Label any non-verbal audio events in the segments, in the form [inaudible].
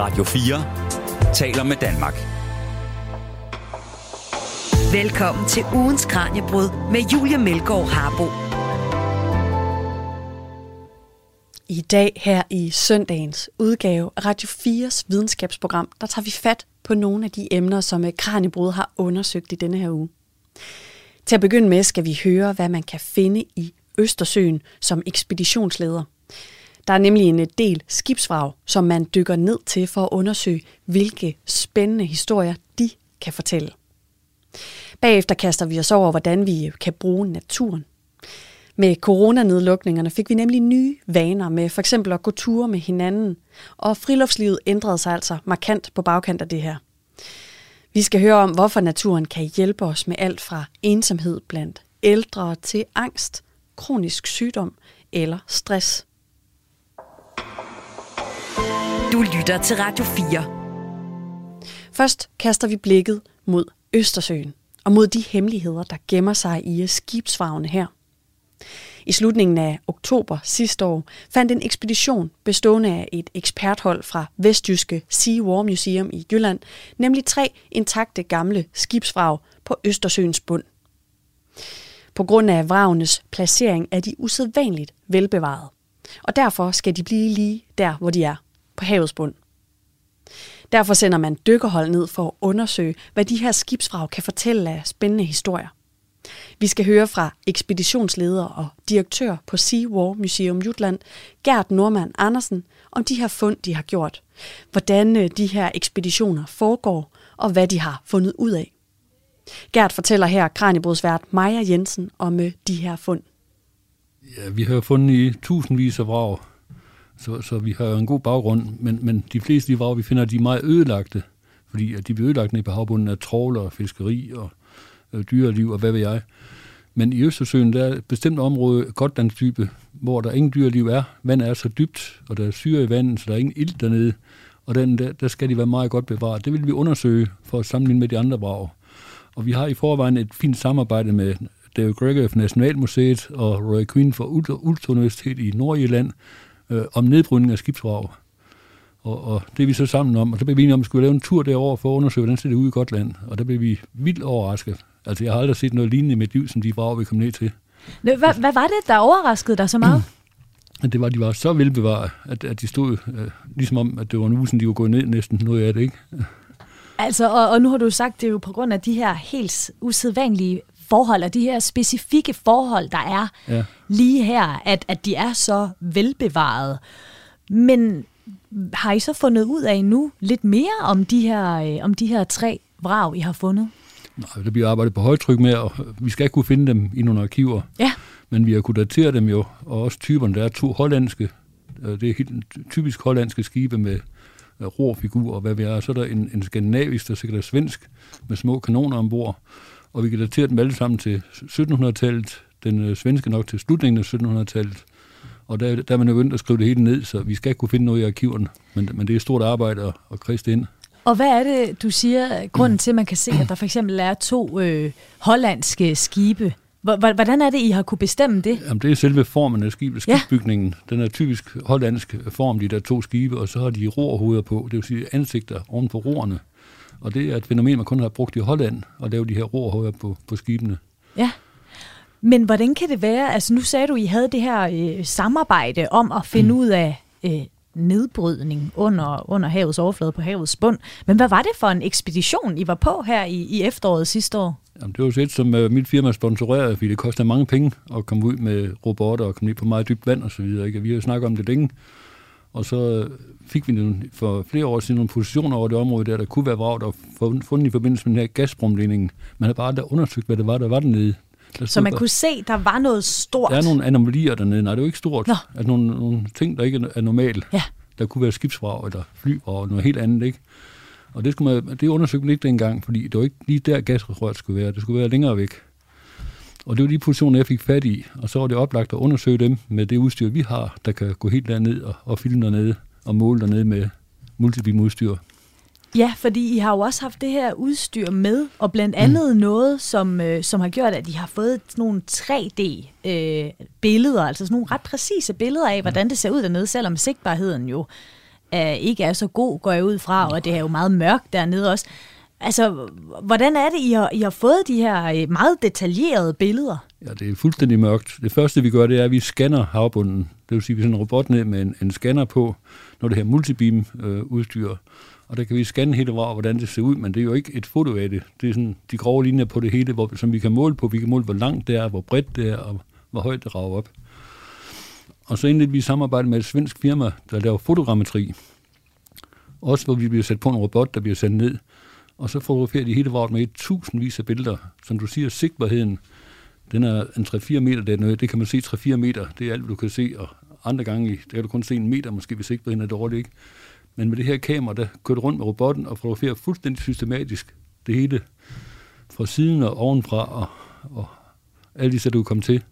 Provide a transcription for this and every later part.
Radio 4 taler med Danmark. Velkommen til ugens Kranjebrud med Julia Melgaard Harbo. I dag her i søndagens udgave af Radio 4's videnskabsprogram, der tager vi fat på nogle af de emner, som Kranjebrud har undersøgt i denne her uge. Til at begynde med skal vi høre, hvad man kan finde i Østersøen som ekspeditionsleder. Der er nemlig en øh, del skibsvrag, som man dykker ned til for at undersøge, hvilke spændende historier de kan fortælle. Bagefter kaster vi os over, hvordan vi øh, kan bruge naturen. Med coronanedlukningerne fik vi nemlig nye vaner med for eksempel at gå ture med hinanden, og friluftslivet ændrede sig altså markant på bagkant af det her. Vi skal høre om, hvorfor naturen kan hjælpe os med alt fra ensomhed blandt ældre til angst, kronisk sygdom eller stress. Du lytter til Radio 4. Først kaster vi blikket mod Østersøen og mod de hemmeligheder, der gemmer sig i skibsfarvene her. I slutningen af oktober sidste år fandt en ekspedition bestående af et eksperthold fra Vestjyske Sea War Museum i Jylland, nemlig tre intakte gamle skibsvrag på Østersøens bund. På grund af vragenes placering er de usædvanligt velbevaret, og derfor skal de blive lige der, hvor de er, på havets bund. Derfor sender man dykkerhold ned for at undersøge, hvad de her skibsvrag kan fortælle af spændende historier. Vi skal høre fra ekspeditionsleder og direktør på Sea War Museum Jutland, Gert Norman Andersen, om de her fund, de har gjort. Hvordan øh, de her ekspeditioner foregår, og hvad de har fundet ud af. Gert fortæller her kranjebrudsvært Maja Jensen om øh, de her fund. Ja, vi har fundet i tusindvis af vrag, så, så vi har en god baggrund, men, men de fleste af de vrag, vi finder, de er meget ødelagte, fordi at de bliver ødelagt i havbunden af trawler, fiskeri og øh, dyreliv og hvad ved jeg. Men i Østersøen, der er et bestemt område, Gotlandsdybe, hvor der ingen dyreliv er. Vandet er så dybt, og der er syre i vandet, så der er ingen ild dernede. Og den, der, der skal de være meget godt bevaret. Det vil vi undersøge for at sammenligne med de andre brag. Og vi har i forvejen et fint samarbejde med David Gregory fra Nationalmuseet og Roy Quinn fra Ulster Universitet i Nordjylland øh, om nedbrydning af skibsvrag. Og, og det er vi så sammen om, og så blev vi enige om, at vi skulle lave en tur derover for at undersøge, hvordan ser det ud i Gotland. Og der blev vi vildt overrasket. Altså, jeg har aldrig set noget lignende i mit liv, som de brag, vi kom ned til. Hvad, hvad var det, der overraskede dig så meget? [clears throat] At det var, de var så velbevaret, at, at de stod øh, ligesom om, at det var en uge, de var gået ned næsten noget af det, ikke? Altså, og, og nu har du sagt, det er jo på grund af de her helt usædvanlige forhold, og de her specifikke forhold, der er ja. lige her, at, at de er så velbevaret. Men har I så fundet ud af nu lidt mere om de her, øh, om de her tre vrag, I har fundet? Nej, der bliver arbejdet på højtryk med, og vi skal ikke kunne finde dem i nogle arkiver. Ja. Men vi har kunnet datere dem jo, og også typerne. Der er to hollandske, øh, det er helt typisk hollandske skibe med øh, rorfigurer og hvad vi er. Så er der en, en skandinavisk, der sikkert er svensk, med små kanoner ombord. Og vi kan datere dem alle sammen til 1700-tallet, den øh, svenske nok til slutningen af 1700-tallet. Og der, der er man begyndt at skrive det hele ned, så vi skal ikke kunne finde noget i arkiverne. Men, men det er et stort arbejde at, at kriste ind. Og hvad er det, du siger, grunden til, at man kan se, at der for eksempel er to øh, hollandske skibe? Hvordan er det, I har kunne bestemme det? Jamen, det er selve formen af skibet, skibsbygningen. Ja. Den er typisk hollandsk form, de der to skibe, og så har de rorhoveder på, det vil sige ansigter oven på roerne. Og det er et fænomen, man kun har brugt i Holland, at lave de her rorhoveder på, på skibene. Ja. Men hvordan kan det være, altså nu sagde du, I havde det her øh, samarbejde om at finde mm. ud af øh, nedbrydning under, under havets overflade på havets bund. Men hvad var det for en ekspedition, I var på her i, i efteråret sidste år? Jamen, det var så et, som uh, mit firma sponsorerede, fordi det koster mange penge at komme ud med robotter og komme ned på meget dybt vand og så videre. Ikke? Vi har jo snakket om det længe. Og så fik vi nogle, for flere år siden nogle positioner over det område, der, der kunne være vrag, der fundet i forbindelse med den her gasbrumledning. Man havde bare aldrig undersøgt, hvad det var, der var dernede. Så man kunne se, der var noget stort? Der er nogle anomalier dernede. Nej, det er jo ikke stort. Nå. Altså nogle, nogle ting, der ikke er normale. Ja. Der kunne være skibsvrag eller flyvrag eller noget helt andet, ikke? Og det, skulle man, det undersøgte man ikke dengang, fordi det var ikke lige der gasrøret skulle være. Det skulle være længere væk. Og det var de positioner, jeg fik fat i. Og så var det oplagt at undersøge dem med det udstyr, vi har, der kan gå helt derned og, og filme dernede og måle dernede med multibeam udstyr. Ja, fordi I har jo også haft det her udstyr med, og blandt mm. andet mm. noget, som, øh, som har gjort, at I har fået sådan nogle 3D-billeder, øh, altså sådan nogle ret præcise billeder af, hvordan det ser ud dernede, selvom sigtbarheden jo er, ikke er så god, går jeg ud fra, og det er jo meget mørkt dernede også. Altså, hvordan er det, I har, I har fået de her øh, meget detaljerede billeder? Ja, det er fuldstændig mørkt. Det første, vi gør, det er, at vi scanner havbunden. Det vil sige, at vi sender en robot ned med en, en scanner på, når det her multibeam-udstyr. Øh, og der kan vi scanne hele vejen, hvordan det ser ud, men det er jo ikke et foto af det. Det er sådan de grove linjer på det hele, hvor, som vi kan måle på. Vi kan måle, hvor langt det er, hvor bredt det er, og hvor højt det rager op. Og så endelig vi samarbejder med et svensk firma, der laver fotogrammetri. Også hvor vi bliver sat på en robot, der bliver sendt ned. Og så fotograferer de hele vort med et tusindvis af billeder. Som du siger, sigtbarheden, den er en 3-4 meter dernede. Det kan man se 3-4 meter. Det er alt, du kan se. Og andre gange, der kan du kun se en meter, måske hvis sigtbarheden er dårlig. Ikke? Men med det her kamera, der kører du rundt med robotten og fotograferer fuldstændig systematisk det hele fra siden og ovenfra og, og alle de sæt, du kommer til.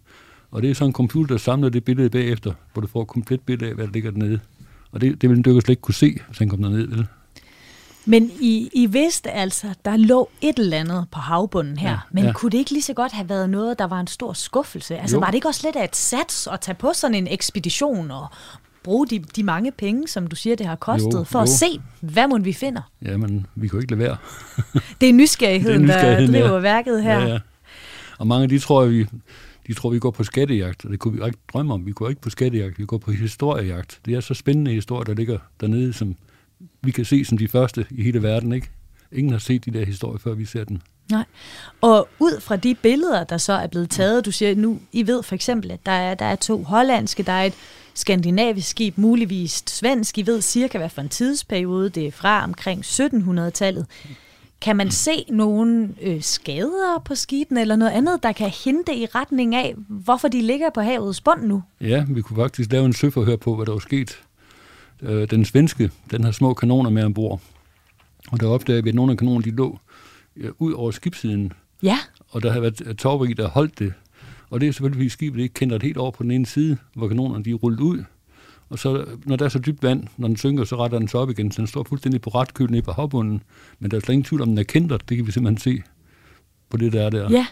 Og det er sådan en computer, der samler det billede bagefter, hvor du får et komplet billede af, hvad der ligger dernede. Og det, det vil en dykker slet ikke kunne se, hvis han kommer derned. Vel? Men I, I vidste altså, der lå et eller andet på havbunden her, ja, men ja. kunne det ikke lige så godt have været noget, der var en stor skuffelse? Altså jo. var det ikke også lidt af et sats at tage på sådan en ekspedition og bruge de, de mange penge, som du siger, det har kostet, jo, for jo. at se, hvad må vi finder? Jamen, vi kunne ikke lade være. [laughs] det er nysgerrigheden, det er nysgerrigheden der driver ja. værket her. Ja, ja. Og mange af de tror, vi, de tror, vi går på skattejagt, og det kunne vi ikke drømme om. Vi går ikke på skattejagt, vi går på historiejagt. Det er så spændende historier, der ligger dernede, som vi kan se som de første i hele verden. Ikke? Ingen har set de der historier, før vi ser dem. Nej. Og ud fra de billeder, der så er blevet taget, du siger nu, I ved for eksempel, at der er, der er to hollandske, der er et skandinavisk skib, muligvis svensk. I ved cirka, hvad for en tidsperiode det er fra omkring 1700-tallet. Kan man se nogle øh, skader på skibene eller noget andet, der kan hente i retning af, hvorfor de ligger på havets bund nu? Ja, vi kunne faktisk lave en søforhør på, hvad der var sket. Øh, den svenske, den har små kanoner med ombord. Og der opdagede vi, at nogle af kanonerne de lå øh, ud over skibssiden. Ja. Og der havde været torvrig, der holdt det. Og det er selvfølgelig, fordi skibet ikke kender helt over på den ene side, hvor kanonerne de er rullet ud. Og så, når der er så dybt vand, når den synker, så retter den sig op igen, så den står fuldstændig på ret køl nede på havbunden. Men der er slet ingen tvivl om, den er kendt, det kan vi simpelthen se på det, der er der. Ja.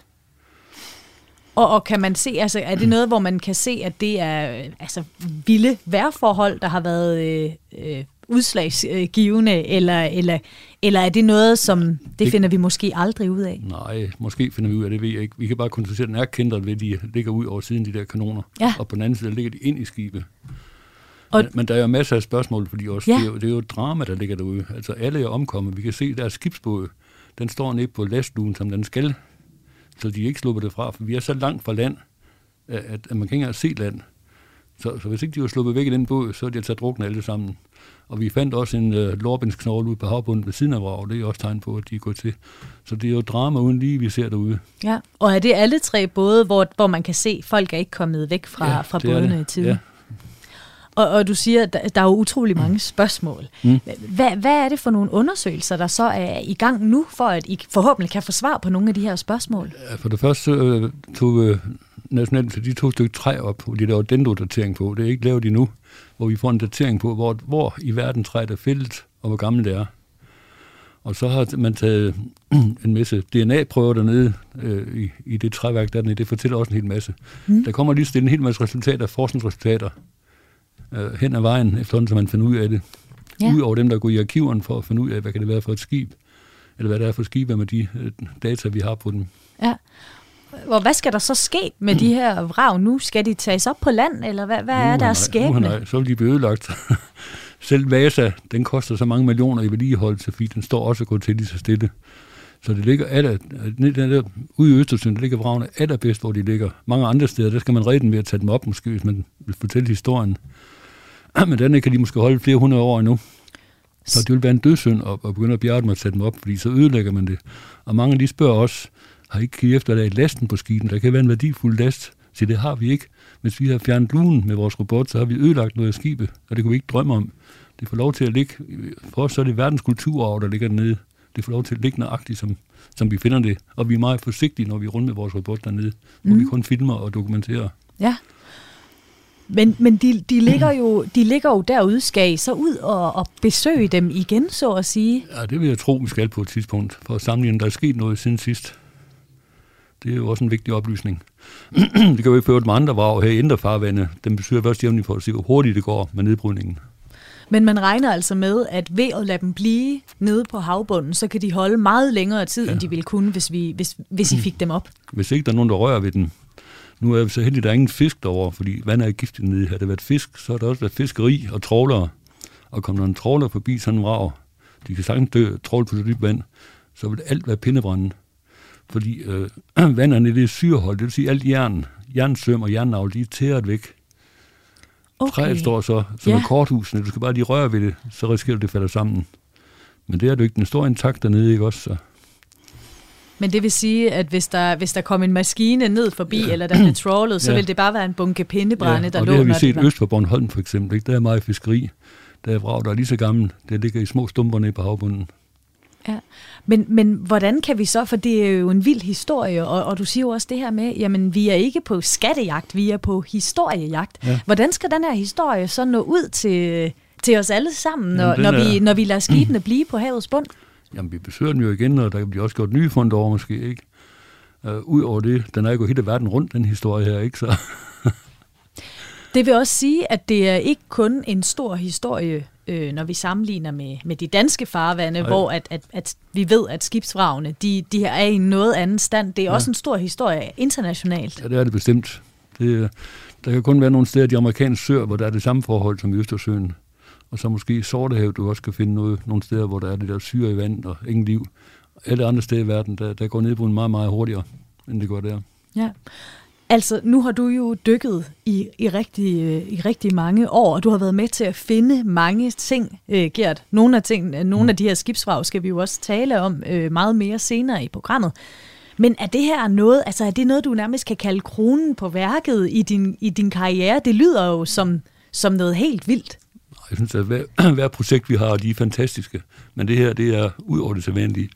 Og, og kan man se, altså er det noget, hvor man kan se, at det er altså, vilde vejrforhold, der har været øh, øh, udslagsgivende, eller, eller, eller er det noget, som det, finder vi måske aldrig ud af? Nej, måske finder vi ud af det, ved jeg ikke. Vi kan bare konstatere, at den er kendt, ved at de ligger ud over siden de der kanoner. Ja. Og på den anden side ligger de ind i skibet. Og men, men der er jo masser af spørgsmål, fordi også, ja. det, er jo, det er jo et drama, der ligger derude. Altså alle er omkommet. Vi kan se, der er skibsbåde. Den står nede på lastlugen, som den skal. Så de ikke slupper det fra, for vi er så langt fra land, at, at man kan ikke engang se land. Så, så hvis ikke de var sluppet væk i den båd, så er de altså druknet alle sammen. Og vi fandt også en uh, lårbindsknogle ude på havbunden ved siden af vrag. Det er også tegn på, at de er gået til. Så det er jo drama uden lige, vi ser derude. Ja, og er det alle tre både, hvor, hvor man kan se, at folk er ikke kommet væk fra, ja, fra bådene i tiden? Ja, og, og du siger, at der, der er jo utrolig mange spørgsmål. Mm. Hvad, hvad er det for nogle undersøgelser, der så er i gang nu, for at I forhåbentlig kan få svar på nogle af de her spørgsmål? Ja, for det første øh, tog øh, Nationalt de to stykker træ op, hvor de laver dendrodatering på. Det er ikke lavet endnu, hvor vi får en datering på, hvor, hvor i verden træet er fældet, og hvor gammelt det er. Og så har man taget [clears throat] en masse DNA-prøver dernede øh, i, i det træværk dernede. Det fortæller også en hel masse. Mm. Der kommer lige stille en hel masse resultater, forskningsresultater, øh, hen ad vejen, efterhånden, så man finder ud af det. Ja. Udover dem, der går i arkiverne for at finde ud af, hvad kan det være for et skib, eller hvad det er for skib med de øh, data, vi har på dem. Ja. Og hvad skal der så ske med de her vrag nu? Skal de tages op på land, eller hvad, hvad er der skæbne? Nej, så vil de blive ødelagt. [laughs] Selv Vasa, den koster så mange millioner i vedligeholdelse, fordi den står også gået til lige så stille. Så det ligger aller, der, ude i Østersøen, der ligger vragene allerbedst, hvor de ligger. Mange andre steder, der skal man redde dem ved at tage dem op, måske, hvis man vil fortælle historien. [clears throat] Men den kan de måske holde flere hundrede år endnu. Så det vil være en dødssynd at, at begynde at bjerge dem og tage dem op, fordi så ødelægger man det. Og mange de spørger også, har I ikke kigget efter, at der er lasten på skibene? Der kan være en værdifuld last. Så det har vi ikke. Hvis vi har fjernet lunen med vores robot, så har vi ødelagt noget af skibet, og det kunne vi ikke drømme om. Det får lov til at ligge, for os så er det verdens kulturarv, der ligger dernede. Det får lov til at ligge nøjagtigt, som, som vi finder det. Og vi er meget forsigtige, når vi er rundt med vores robot dernede, mm. hvor vi kun filmer og dokumenterer. Ja. Men, men de, de, ligger jo, de ligger jo derude. Skal I så ud og, og besøge dem igen, så at sige? Ja, det vil jeg tro, vi skal på et tidspunkt, for at sammenligne, der er sket noget siden sidst. Det er jo også en vigtig oplysning. [clears throat] det kan jo ikke føre med andre vrag her i indre farvande. Den besyder først jævnligt for at se, hvor hurtigt det går med nedbrydningen. Men man regner altså med, at ved at lade dem blive nede på havbunden, så kan de holde meget længere tid, ja. end de ville kunne, hvis, vi, hvis, hvis I [clears throat] fik dem op. Hvis ikke der er nogen, der rører ved den. Nu er vi så heldige, at der er ingen fisk derovre, fordi vand er giftigt nede. Har det været fisk, så har der også været fiskeri og trålere. Og kommer der en tråler forbi sådan en vrag, de kan sagtens dø, tråle på så dybt vand, så vil alt være pindebrændende. Fordi øh, [clears throat] vanderne det er syrehold, det vil sige alt jern, jernsøm og jernnavl, de er tæret væk. Okay. Træet står så som ja. korthusene, du skal bare lige røre ved det, så risikerer du, det falder sammen. Men det er du ikke, den står intakt dernede, ikke også? Så. Men det vil sige, at hvis der, hvis der kom en maskine ned forbi, ja. eller der blev [clears throat] trawlet, så ja. vil det bare være en bunke pindebrænde, ja, der lå. det har vi set øst for Bornholm for eksempel. Ikke? Der er meget fiskeri. Der er vrag, der er lige så gammel. Det ligger i små stumper nede på havbunden. Ja, men, men hvordan kan vi så, for det er jo en vild historie, og, og du siger jo også det her med, jamen vi er ikke på skattejagt, vi er på historiejagt. Ja. Hvordan skal den her historie så nå ud til, til os alle sammen, når, når, er... vi, når vi lader skibene blive på havets bund? Jamen vi besøger den jo igen, og der kan blive også gjort nye fund over måske, ikke? Uh, Udover det, den er jo hele verden rundt, den historie her, ikke? Så [laughs] det vil også sige, at det er ikke kun en stor historie, øh, når vi sammenligner med, med de danske farvande, Nej. hvor at, at, at vi ved, at skibsvragene de, de er i noget anden stand. Det er ja. også en stor historie internationalt. Ja, det er det bestemt. Det, der kan kun være nogle steder i de amerikanske søer, hvor der er det samme forhold som i Østersøen. Og så måske i Sortehav, du også kan finde noget, nogle steder, hvor der er det der syre i vand og ingen liv. Alle andre steder i verden, der, der går nedbruden meget, meget hurtigere, end det går der. Ja. Altså, nu har du jo dykket i, i, rigtig, i rigtig mange år, og du har været med til at finde mange ting, øh, Gert. Nogle af, ting, øh, nogle af de her skibsvrag skal vi jo også tale om øh, meget mere senere i programmet. Men er det her noget, altså er det noget, du nærmest kan kalde kronen på værket i din, i din karriere? Det lyder jo som, som noget helt vildt. Jeg synes, at hver, [clears throat] hver projekt, vi har, de er fantastiske. Men det her, det er ud over det sædvanlige.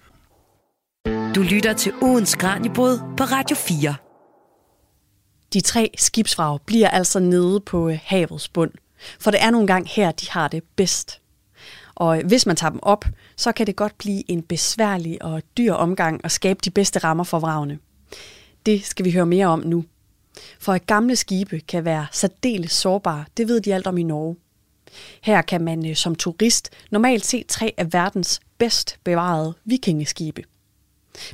Du lytter til ugens Kranjebrud på Radio 4. De tre skibsvrag bliver altså nede på øh, havets bund, for det er nogle gange her, de har det bedst. Og øh, hvis man tager dem op, så kan det godt blive en besværlig og dyr omgang at skabe de bedste rammer for vragene. Det skal vi høre mere om nu. For at gamle skibe kan være særdeles sårbare, det ved de alt om i Norge. Her kan man øh, som turist normalt se tre af verdens bedst bevarede vikingeskibe.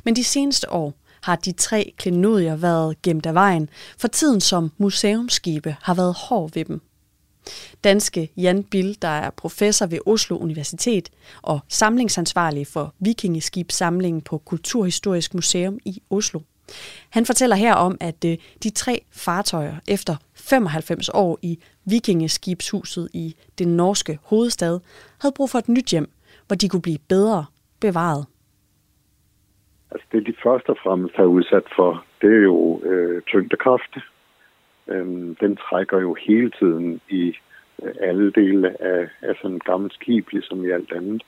Men de seneste år har de tre klenodier været gemt af vejen, for tiden som museumskibe har været hård ved dem. Danske Jan Bill, der er professor ved Oslo Universitet og samlingsansvarlig for vikingeskibssamlingen på Kulturhistorisk Museum i Oslo. Han fortæller her om, at øh, de tre fartøjer efter 95 år i vikingeskibshuset i den norske hovedstad havde brug for et nyt hjem, hvor de kunne blive bedre bevaret. Altså det, de først og fremmest har udsat for, det er jo øh, tyngdekraft. Øhm, den trækker jo hele tiden i øh, alle dele af, af sådan et gammelt skib, ligesom i alt andet.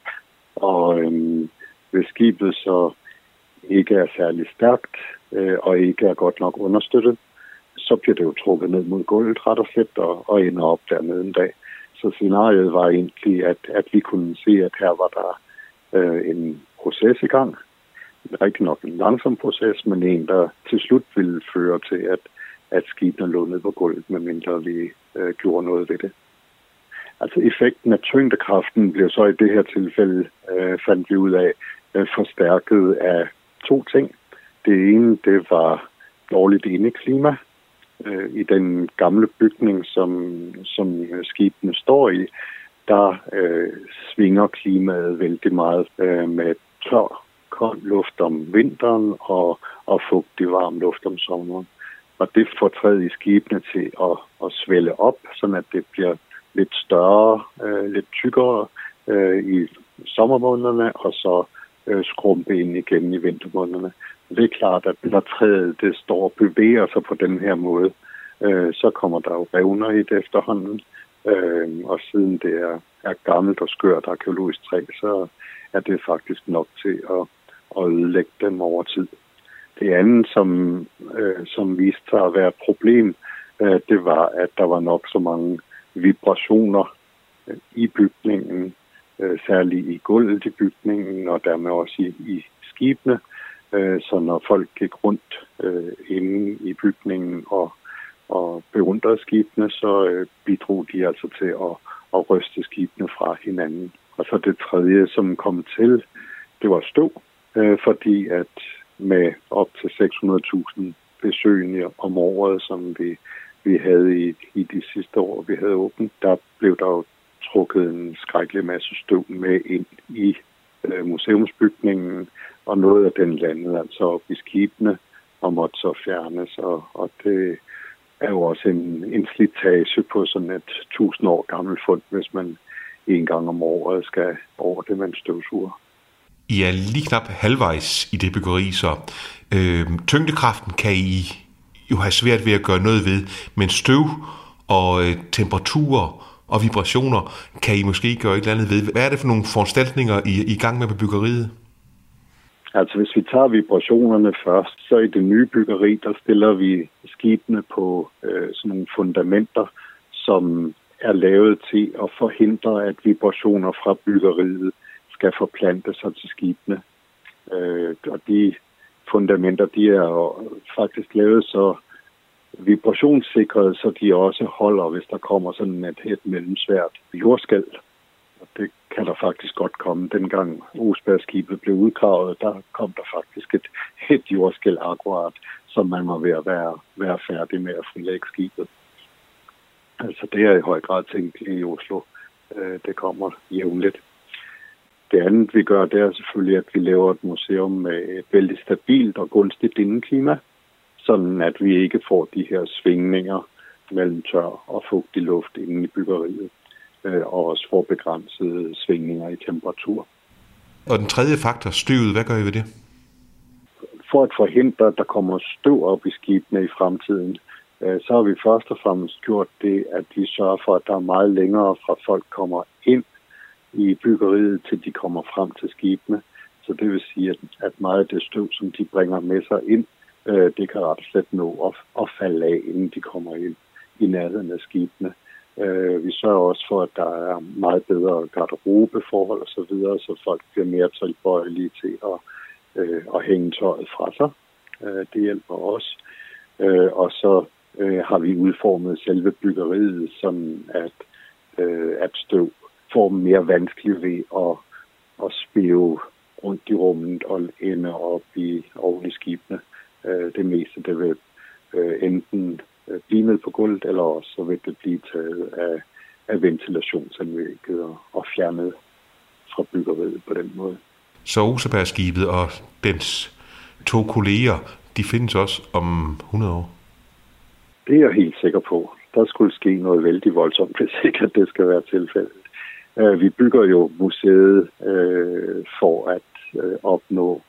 Og øhm, hvis skibet så ikke er særlig stærkt øh, og ikke er godt nok understøttet, så bliver det jo trukket ned mod gulvet ret og slet og, og ender op dernede en dag. Så scenariet var egentlig, at, at vi kunne se, at her var der øh, en proces i gang, rigtig nok en langsom proces, men en, der til slut ville føre til, at, at skibene lå ned på gulvet, medmindre vi øh, gjorde noget ved det. Altså effekten af tyngdekraften blev så i det her tilfælde, øh, fandt vi ud af, øh, forstærket af to ting. Det ene, det var dårligt indeklima. Øh, I den gamle bygning, som, som skibene står i, der øh, svinger klimaet vældig meget øh, med tør kold luft om vinteren og, og fugtig varm luft om sommeren. Og det får træet i skibene til at, at svælge op, så at det bliver lidt større, øh, lidt tykkere øh, i sommermånederne, og så øh, skrumpe ind igen i vintermånederne. Det er klart, at når træet det står og bevæger sig på den her måde, øh, så kommer der jo revner i det efterhånden. Øh, og siden det er, er gammelt og skørt arkeologisk træ, så er det faktisk nok til at, at ødelægge dem over tid. Det andet, som, øh, som viste sig at være et problem, øh, det var, at der var nok så mange vibrationer øh, i bygningen, øh, særligt i gulvet i bygningen, og dermed også i, i skibene. Øh, så når folk gik rundt øh, inde i bygningen og, og beundrede skibene, så øh, bidrog de altså til at, at ryste skibene fra hinanden. Og så det tredje, som kom til, det var stå, øh, fordi at med op til 600.000 besøgende om året, som vi, vi havde i, i de sidste år, vi havde åbent, der blev der jo trukket en skrækkelig masse støv med ind i øh, museumsbygningen, og noget af den landede altså op i skibene og måtte så fjernes, og, og det er jo også en, en slitage på sådan et tusind år gammelt fund, hvis man en gang om året skal over det med en støvsuger. I er lige knap halvvejs i det byggeri, så øh, tyngdekraften kan I jo have svært ved at gøre noget ved, men støv og øh, temperaturer og vibrationer kan I måske gøre et eller andet ved. Hvad er det for nogle foranstaltninger, I, I gang med på byggeriet? Altså hvis vi tager vibrationerne først, så i det nye byggeri, der stiller vi skibene på øh, sådan nogle fundamenter, som er lavet til at forhindre, at vibrationer fra byggeriet skal forplante sig til skibene. Øh, og de fundamenter, de er faktisk lavet så vibrationssikret, så de også holder, hvis der kommer sådan et, et mellemsvært jordskæld. Og det kan der faktisk godt komme. Dengang Osbergskibet blev udgravet, der kom der faktisk et, et jordskæld akkurat, som man var ved at være, være færdig med at frilægge skibet. Altså det er i høj grad tænkt i Oslo. Øh, det kommer jævnligt. Det andet, vi gør, det er selvfølgelig, at vi laver et museum med et vældig stabilt og gunstigt indeklima, sådan at vi ikke får de her svingninger mellem tør og fugtig luft inde i byggeriet, øh, og også får begrænsede svingninger i temperatur. Og den tredje faktor, støvet, hvad gør I ved det? For at forhindre, at der kommer støv op i skibene i fremtiden, øh, så har vi først og fremmest gjort det, at vi sørger for, at der er meget længere fra folk kommer ind i byggeriet, til de kommer frem til skibene. Så det vil sige, at meget af det støv, som de bringer med sig ind, øh, det kan ret slet nå at, at falde af, inden de kommer ind i nærheden af skibene. Øh, vi sørger også for, at der er meget bedre garderobeforhold osv., så, videre, så folk bliver mere tilbøjelige til at, øh, at hænge tøjet fra sig. Øh, det hjælper også. Øh, og så øh, har vi udformet selve byggeriet, sådan at, øh, at støv får mere vanskeligt ved at, at spive rundt i rummet og ende op i, oven i skibene. Øh, det meste det vil øh, enten øh, blive ned på gulvet, eller også så vil det blive taget af, af ventilationsanlægget og, og fjernet fra byggeriet på den måde. Så Osebergskibet og dens to kolleger, de findes også om 100 år? Det er jeg helt sikker på. Der skulle ske noget vældig voldsomt, hvis ikke at det skal være tilfældet. Øh, vi bygger jo museet øh, for at øh, opnå,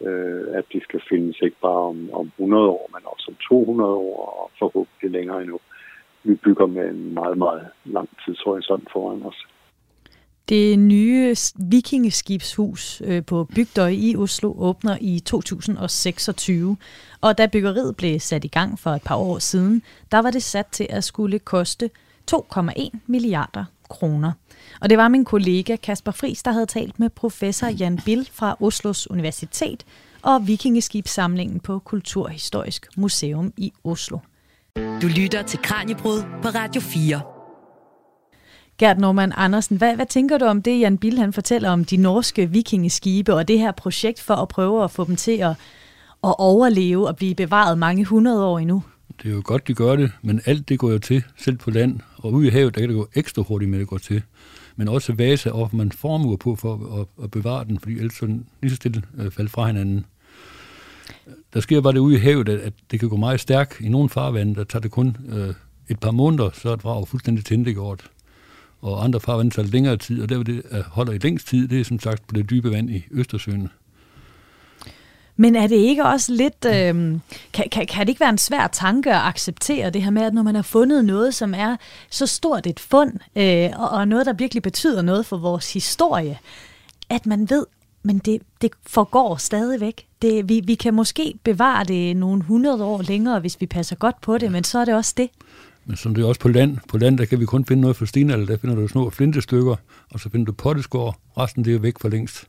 øh, at de skal findes ikke bare om, om 100 år, men også om 200 år og forhåbentlig længere endnu. Vi bygger med en meget, meget lang tidshorisont foran os. Det nye vikingeskibshus øh, på Bygdøj i Oslo åbner i 2026. Og da byggeriet blev sat i gang for et par år siden, der var det sat til at skulle koste 2,1 milliarder kroner. Og det var min kollega Kasper Fris, der havde talt med professor Jan Bill fra Oslos Universitet og Vikingeskibssamlingen på Kulturhistorisk Museum i Oslo. Du lytter til Kranjebrud på Radio 4. Gert Norman Andersen, hvad, hvad tænker du om det, Jan Bill han fortæller om de norske vikingeskibe og det her projekt for at prøve at få dem til at, at overleve og blive bevaret mange hundrede år endnu? Det er jo godt, de gør det, men alt det går jo til, selv på land. Og ude i havet, der kan det gå ekstra hurtigt med, det går til. Men også vase, og man formuer på for at, at bevare den, fordi ellers sådan lige så stille øh, falder fra hinanden. Der sker bare det ude i havet, at, at det kan gå meget stærkt. I nogle farvande, der tager det kun øh, et par måneder, så er et vrag fuldstændig tændegjort. Og andre farvande tager længere tid, og der det øh, holder i længst tid, det er som sagt på det dybe vand i Østersøen. Men er det ikke også lidt, øh, kan, kan, kan det ikke være en svær tanke at acceptere det her med, at når man har fundet noget, som er så stort et fund, øh, og, og noget, der virkelig betyder noget for vores historie, at man ved, men det, det forgår stadigvæk. Det, vi, vi kan måske bevare det nogle hundrede år længere, hvis vi passer godt på det, men så er det også det. Men som det er også på land. På land, der kan vi kun finde noget for stenalder. Der finder du små flintestykker, og så finder du potteskår. Resten det er væk for længst.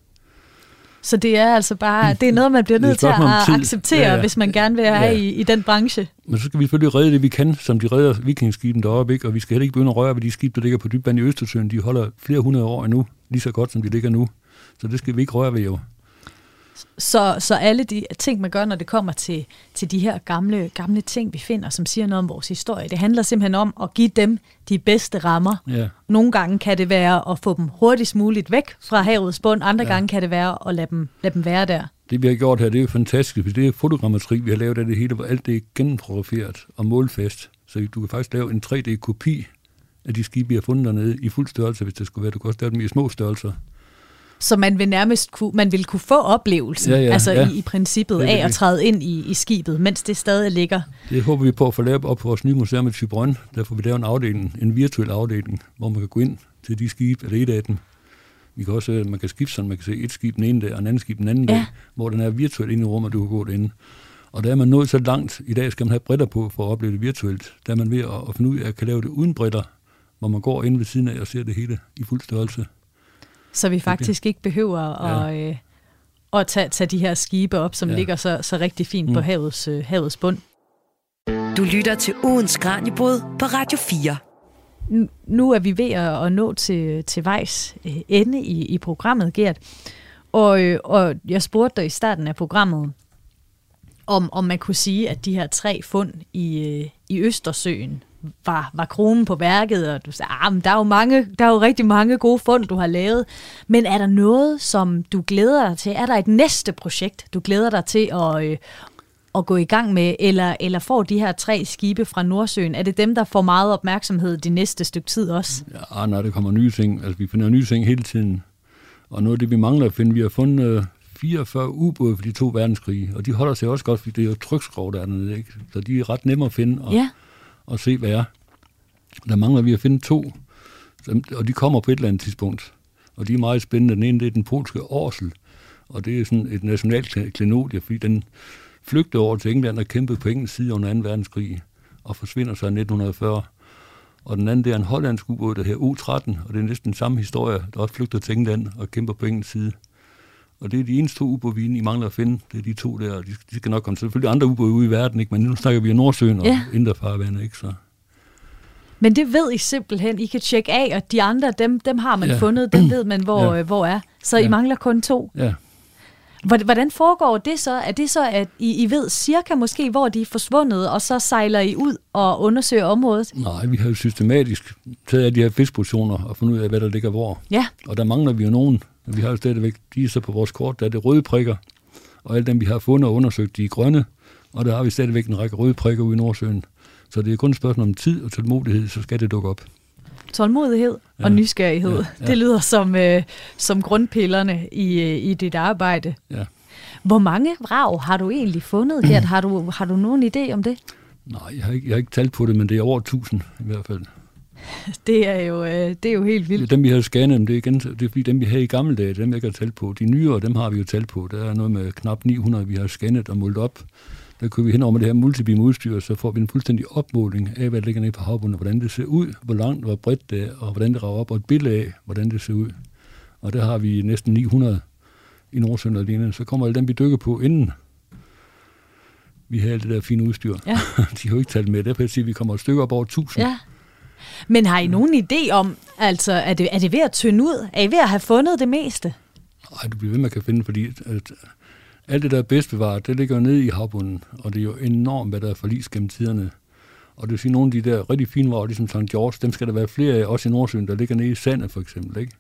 Så det er altså bare, det er noget, man bliver nødt til at acceptere, ja, ja. hvis man gerne vil have ja. i, i den branche. Men så skal vi selvfølgelig redde det, vi kan, som de redder vikingskiben deroppe, ikke? og vi skal heller ikke begynde at røre ved de skib, der ligger på dybvand i Østersøen. De holder flere hundrede år endnu, lige så godt, som de ligger nu. Så det skal vi ikke røre ved jo. Så, så alle de ting, man gør, når det kommer til, til de her gamle, gamle ting, vi finder, som siger noget om vores historie, det handler simpelthen om at give dem de bedste rammer. Ja. Nogle gange kan det være at få dem hurtigst muligt væk fra havets bund, andre ja. gange kan det være at lade dem, lade dem være der. Det vi har gjort her, det er jo fantastisk. Det er fotogrammetri, vi har lavet af det hele, hvor alt det er gennemfotograferet og målfast. Så du kan faktisk lave en 3D-kopi af de skibe, vi har fundet dernede i fuld størrelse, hvis det skulle være. Du kan også lave dem i små størrelser så man vil nærmest kunne, man vil kunne få oplevelsen, ja, ja, altså ja. I, i princippet det, af at træde ind i, i skibet, mens det stadig ligger. Det håber vi på at få lavet op på vores nye museum i Tybrøn. Der får vi lavet en afdeling, en virtuel afdeling, hvor man kan gå ind til de skibe, eller et af dem. Vi kan også, man kan skifte sådan, man kan se et skib den ene dag, og en anden skib den anden ja. dag, hvor den er virtuelt inde i rummet, du kan gå derinde. Og der er man nået så langt, i dag skal man have britter på for at opleve det virtuelt. Der er man ved at, at finde ud af, at kan lave det uden britter, hvor man går ind ved siden af og ser det hele i fuld størrelse. Så vi faktisk ikke behøver at, ja. øh, at tage, tage de her skibe op, som ja. ligger så, så rigtig fint mm. på havets, øh, havets bund. Du lytter til ugens Kranjebrud på Radio 4. Nu er vi ved at, nå til, til vejs øh, ende i, i programmet, Gert. Og, øh, og jeg spurgte dig i starten af programmet, om, om man kunne sige, at de her tre fund i, øh, i Østersøen var, var kronen på værket, og du sagde, ah, men der er, jo mange, der er jo rigtig mange gode fund, du har lavet. Men er der noget, som du glæder dig til? Er der et næste projekt, du glæder dig til at, øh, at gå i gang med? Eller, eller får de her tre skibe fra Nordsøen, er det dem, der får meget opmærksomhed de næste stykke tid også? Ja, nej, der kommer nye ting. Altså, vi finder nye ting hele tiden. Og noget af det, vi mangler at finde, vi har fundet øh, 44 ubåde for de to verdenskrige, og de holder sig også godt, fordi det er jo trykskrov dernede, ikke? Så de er ret nemme at finde. Og, ja og se, hvad er. Der mangler vi at finde to, og de kommer på et eller andet tidspunkt. Og de er meget spændende. Den ene, det er den polske årsel, og det er sådan et nationalt klenodie, fordi den flygtede over til England og kæmpede på engelsk side under 2. verdenskrig, og forsvinder så i 1940. Og den anden, det er en hollandsk ubåd, der her U-13, og det er næsten den samme historie, der også flygter til England og kæmper på engelsk side. Og det er de eneste to ubåde, vi I mangler at finde. Det er de to der. De, de skal nok komme selvfølgelig andre ubåde ude i verden, ikke? men nu snakker vi om Nordsøen og ja. Indre farvand, ikke? Så. Men det ved I simpelthen. I kan tjekke af, og de andre, dem, dem har man ja. fundet. Dem ved man, [clears throat] hvor, ja. øh, hvor er. Så ja. I mangler kun to. Ja. Hvordan foregår det så? Er det så, at I, I ved cirka måske, hvor de er forsvundet, og så sejler I ud og undersøger området? Nej, vi har jo systematisk taget af de her fiskpositioner og fundet ud af, hvad der ligger hvor. Ja. Og der mangler vi jo nogen. Vi har jo stadigvæk, de er så på vores kort, der er det røde prikker, og alle dem, vi har fundet og undersøgt, de er grønne, og der har vi stadigvæk en række røde prikker ude i Nordsøen. Så det er kun et spørgsmål om tid og tålmodighed, så skal det dukke op. Tålmodighed ja. og nysgerrighed, ja, ja. det lyder som, øh, som grundpillerne i, øh, i dit arbejde. Ja. Hvor mange vrag har du egentlig fundet, Gert? Har du, har du nogen idé om det? Nej, jeg har, ikke, jeg har ikke talt på det, men det er over 1000 i hvert fald. [laughs] Det er jo, øh, det er jo helt vildt. Dem, vi har scannet, det er, igen, det er fordi dem, vi havde i gamle dage, dem jeg har talt på. De nyere, dem har vi jo talt på. Der er noget med knap 900, vi har scannet og målt op. Der kører vi hen over med det her multibeam udstyr, så får vi en fuldstændig opmåling af, hvad der ligger nede på havbunden, hvordan det ser ud, hvor langt, hvor bredt det er, og hvordan det rager op, og et billede af, hvordan det ser ud. Og der har vi næsten 900 i Nordsjøen lignende. Så kommer alle dem, vi dykker på inden vi har alt det der fine udstyr. Ja. [laughs] De har jo ikke talt med. Derfor sige, at vi kommer et stykke op over 1000. Ja. Men har I nogen idé om, altså, er det, er det ved at tynde ud? Er I ved at have fundet det meste? Nej, det bliver ved, man kan finde, fordi at alt det, der er bedst bevaret, det ligger nede i havbunden, og det er jo enormt, hvad der er forlis gennem tiderne. Og det vil sige, nogle af de der rigtig fine varer, ligesom St. George, dem skal der være flere af, også i Nordsøen, der ligger nede i sandet for eksempel. Ikke?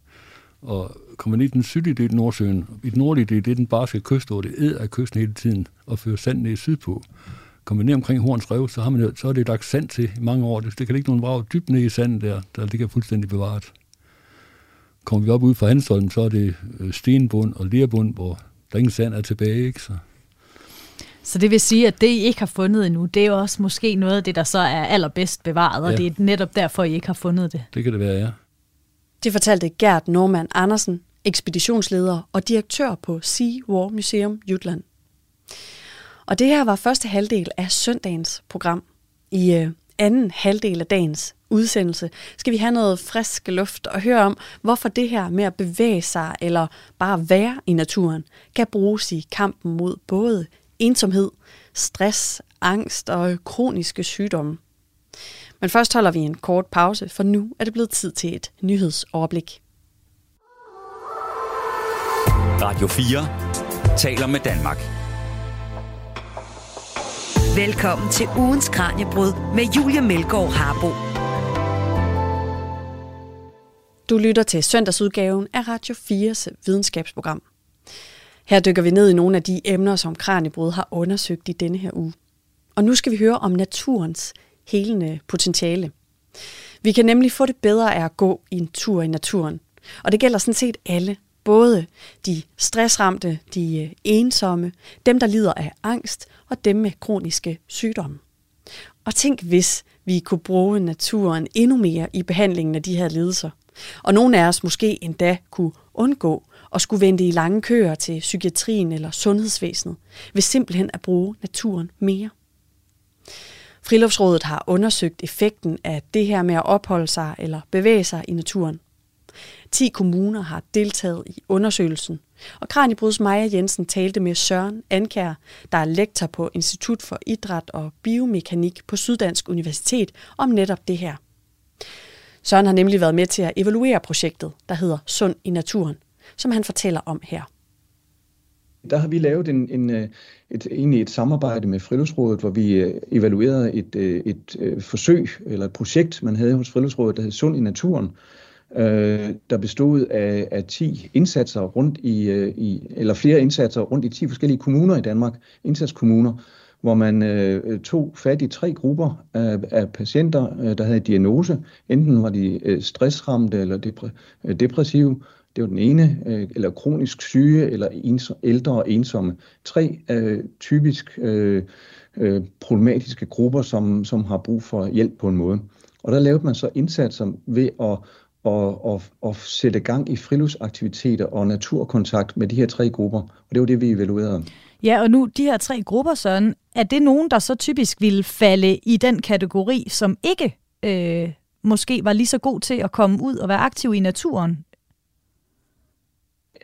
Og kommer ned i den sydlige del af Nordsøen, i den nordlige del, det er den barske kyst, hvor det æder af kysten hele tiden, og fører sand ned sydpå kommer ned omkring Horns Rev, så, har man, så er det lagt sand til i mange år. Det, det kan ligge nogle vrag dybt ned i sandet der, der ligger fuldstændig bevaret. Kommer vi op ud fra Hanstholm, så er det øh, stenbund og lerbund, hvor der ingen sand er tilbage. Ikke? Så. Så det vil sige, at det, I ikke har fundet endnu, det er også måske noget af det, der så er allerbedst bevaret, ja. og det er netop derfor, I ikke har fundet det. Det kan det være, ja. Det fortalte Gert Norman Andersen, ekspeditionsleder og direktør på Sea War Museum Jutland. Og det her var første halvdel af søndagens program. I øh, anden halvdel af dagens udsendelse skal vi have noget frisk luft og høre om, hvorfor det her med at bevæge sig eller bare være i naturen kan bruges i kampen mod både ensomhed, stress, angst og kroniske sygdomme. Men først holder vi en kort pause, for nu er det blevet tid til et nyhedsoverblik. Radio 4 taler med Danmark. Velkommen til ugens Kranjebrud med Julia Melgaard Harbo. Du lytter til søndagsudgaven af Radio 4's videnskabsprogram. Her dykker vi ned i nogle af de emner, som Kranjebrud har undersøgt i denne her uge. Og nu skal vi høre om naturens helende potentiale. Vi kan nemlig få det bedre af at gå i en tur i naturen. Og det gælder sådan set alle. Både de stressramte, de øh, ensomme, dem der lider af angst og dem med kroniske sygdomme. Og tænk hvis vi kunne bruge naturen endnu mere i behandlingen af de her lidelser. Og nogle af os måske endda kunne undgå at skulle vente i lange køer til psykiatrien eller sundhedsvæsenet, ved simpelthen at bruge naturen mere. Friluftsrådet har undersøgt effekten af det her med at opholde sig eller bevæge sig i naturen. 10 kommuner har deltaget i undersøgelsen, og Kranjebruds Maja Jensen talte med Søren Ankær, der er lektor på Institut for Idræt og Biomekanik på Syddansk Universitet, om netop det her. Søren har nemlig været med til at evaluere projektet, der hedder Sund i naturen, som han fortæller om her. Der har vi lavet en, en, et, egentlig et samarbejde med Friluftsrådet, hvor vi øh, evaluerede et, øh, et, et forsøg eller et projekt, man havde hos Friluftsrådet, der hed Sund i naturen, øh, der bestod af, af 10 indsatser rundt i, øh, i, eller flere indsatser rundt i 10 forskellige kommuner i Danmark, indsatskommuner, hvor man øh, tog fat i tre grupper af, af patienter, øh, der havde diagnose. Enten var de øh, stressramte eller depre, øh, depressive, det var den ene, øh, eller kronisk syge, eller ens, ældre og ensomme. Tre øh, typisk øh, øh, problematiske grupper, som, som har brug for hjælp på en måde. Og der lavede man så indsatser ved at, at, at, at sætte gang i friluftsaktiviteter og naturkontakt med de her tre grupper. Og det var det, vi evaluerede. Ja, og nu de her tre grupper, Søren, er det nogen, der så typisk ville falde i den kategori, som ikke øh, måske var lige så god til at komme ud og være aktiv i naturen,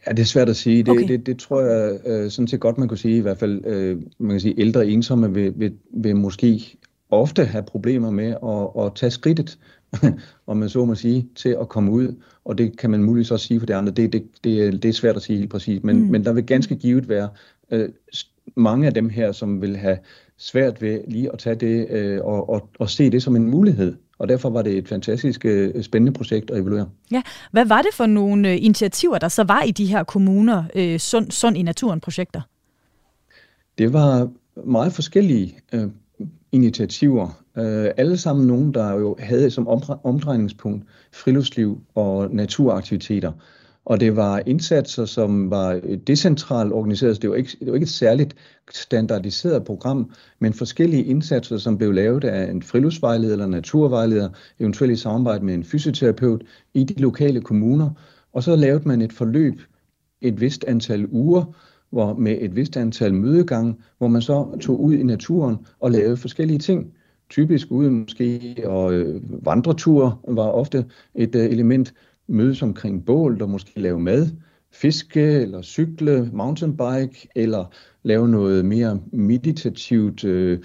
Ja, det er svært at sige. Det, okay. det, det tror jeg øh, sådan set godt, man kunne sige. I hvert fald, øh, man kan sige, ældre ensomme vil, vil, vil måske ofte have problemer med at, at tage skridtet, [laughs] om man så må sige, til at komme ud. Og det kan man muligvis også sige for det andre. Det, det, det, det er svært at sige helt præcis. Men, mm. men der vil ganske givet være øh, mange af dem her, som vil have svært ved lige at tage det øh, og, og, og se det som en mulighed. Og derfor var det et fantastisk øh, spændende projekt at evaluere. Ja, hvad var det for nogle øh, initiativer, der så var i de her kommuner, øh, Sund, Sund i Naturen-projekter? Det var meget forskellige øh, initiativer. Øh, alle sammen nogen, der jo havde som omdrejningspunkt friluftsliv og naturaktiviteter. Og det var indsatser, som var decentralt organiseret. Det var ikke, det var ikke et særligt standardiseret program, men forskellige indsatser, som blev lavet af en friluftsvejleder eller naturvejleder, eventuelt i samarbejde med en fysioterapeut i de lokale kommuner. Og så lavede man et forløb, et vist antal uger, hvor med et vist antal mødegange, hvor man så tog ud i naturen og lavede forskellige ting. Typisk ude måske, og øh, vandreture var ofte et øh, element, mødes omkring bål, der måske lave mad, fiske eller cykle, mountainbike, eller lave noget mere meditativt, øh,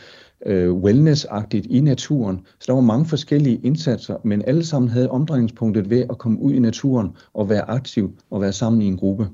øh, wellness-agtigt i naturen. Så der var mange forskellige indsatser, men alle sammen havde omdrejningspunktet ved at komme ud i naturen og være aktiv og være sammen i en gruppe.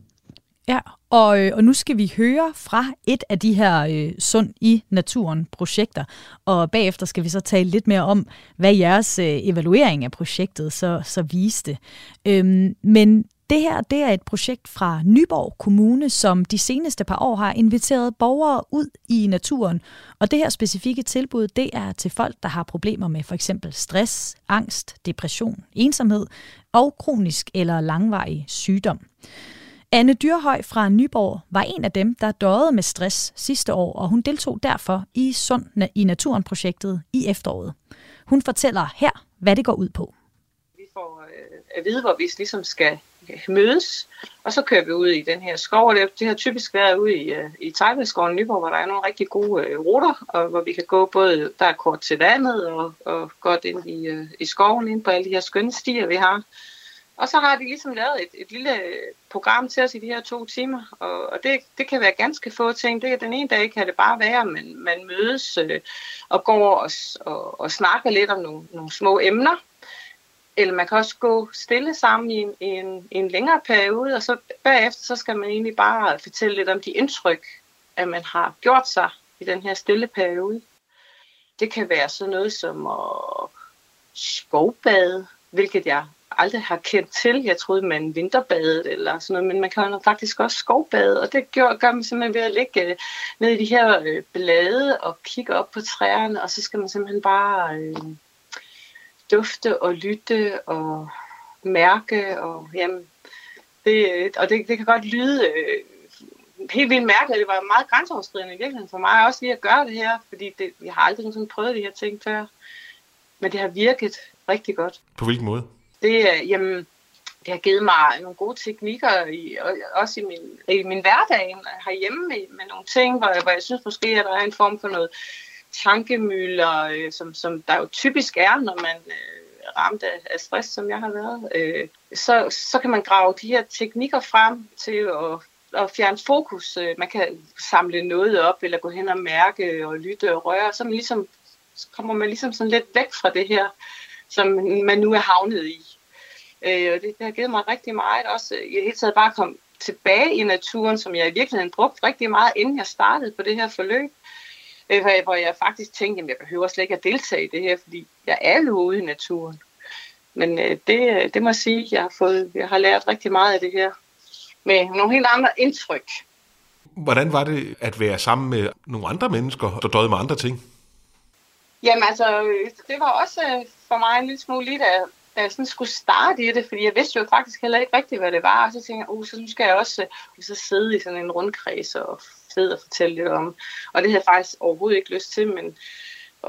Ja, og, øh, og nu skal vi høre fra et af de her øh, Sund i Naturen projekter, og bagefter skal vi så tale lidt mere om, hvad jeres øh, evaluering af projektet så, så viste. Øhm, men det her det er et projekt fra Nyborg Kommune, som de seneste par år har inviteret borgere ud i naturen. Og det her specifikke tilbud, det er til folk, der har problemer med for eksempel stress, angst, depression, ensomhed og kronisk eller langvarig sygdom. Anne Dyrhøj fra Nyborg var en af dem, der døde med stress sidste år, og hun deltog derfor i Sund i Naturen-projektet i efteråret. Hun fortæller her, hvad det går ud på. Vi får øh, at vide, hvor vi ligesom skal øh, mødes, og så kører vi ud i den her skov. Det, det har typisk været ude i, uh, i Tejlskoven Nyborg, hvor der er nogle rigtig gode øh, ruter, og hvor vi kan gå både, der er kort til vandet, og, og godt ind i, i skoven, ind på alle de her skønne stier, vi har. Og så har de ligesom lavet et, et lille program til os i de her to timer, og, og det, det kan være ganske få ting. Det, den ene dag kan det bare være, at man, man mødes øh, og går og, og, og snakker lidt om nogle, nogle små emner. Eller man kan også gå stille sammen i en, i en, i en længere periode, og så bagefter så skal man egentlig bare fortælle lidt om de indtryk, at man har gjort sig i den her stille periode. Det kan være sådan noget som at skovbade, hvilket jeg aldrig har kendt til. Jeg troede, man vinterbadet eller sådan noget, men man kan faktisk også skovbade, og det gør, gør man simpelthen ved at ligge øh, ned i de her øh, blade og kigge op på træerne, og så skal man simpelthen bare øh, dufte og lytte og mærke, og jamen, det, øh, og det, det kan godt lyde øh, helt vildt mærkeligt. Det var meget grænseoverskridende i virkeligheden for mig også lige at gøre det her, fordi det, jeg har aldrig sådan prøvet de her ting før. Men det har virket rigtig godt. På hvilken måde? Det, øh, jamen, det har givet mig nogle gode teknikker, i, også i min, i min hverdag herhjemme med, med nogle ting, hvor, jeg, hvor jeg synes måske, at der er en form for noget tankemøller, øh, som, som der jo typisk er, når man øh, ramt af, af stress, som jeg har været. Øh, så, så kan man grave de her teknikker frem til at at fjerne fokus. Øh, man kan samle noget op, eller gå hen og mærke og lytte og røre, så, man ligesom, så kommer man ligesom sådan lidt væk fra det her som man nu er havnet i. Øh, og det, det har givet mig rigtig meget også i det hele taget bare komme tilbage i naturen, som jeg i virkeligheden brugte rigtig meget, inden jeg startede på det her forløb. Øh, hvor jeg faktisk tænkte, at jeg behøver slet ikke at deltage i det her, fordi jeg er jo ude i naturen. Men øh, det, det må jeg sige, jeg har, fået, jeg har lært rigtig meget af det her, med nogle helt andre indtryk. Hvordan var det at være sammen med nogle andre mennesker, der døde med andre ting? Jamen altså, det var også øh, for mig en lille smule lige, da, da jeg sådan skulle starte i det, fordi jeg vidste jo faktisk heller ikke rigtigt, hvad det var, og så tænkte jeg, uh, så nu skal jeg også uh, så sidde i sådan en rundkreds og sidde og fortælle lidt om, og det havde jeg faktisk overhovedet ikke lyst til, men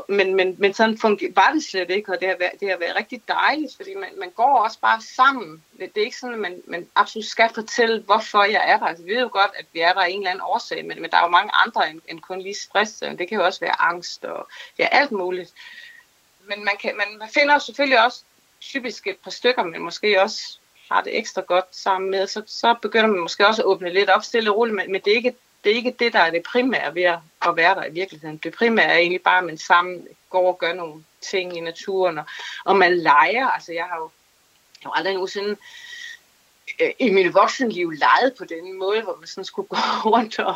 men, men, men sådan var det slet ikke, og det har været, det har været rigtig dejligt, fordi man, man går også bare sammen. Det, det er ikke sådan, at man, man absolut skal fortælle, hvorfor jeg er der. Altså, vi ved jo godt, at vi er der af en eller anden årsag, men, men der er jo mange andre end, end kun lige stress. Det kan jo også være angst og ja, alt muligt. Men man, kan, man, man finder selvfølgelig også typisk et par stykker, men måske også har det ekstra godt sammen med, så, så begynder man måske også at åbne lidt op stille og roligt, men, men det er ikke det er ikke det, der er det primære ved at være der i virkeligheden. Det primære er egentlig bare, at man sammen går og gør nogle ting i naturen, og, og man leger. Altså, jeg har jo, jeg har aldrig nogensinde øh, i mit voksenliv leget på den måde, hvor man sådan skulle gå [laughs] rundt og,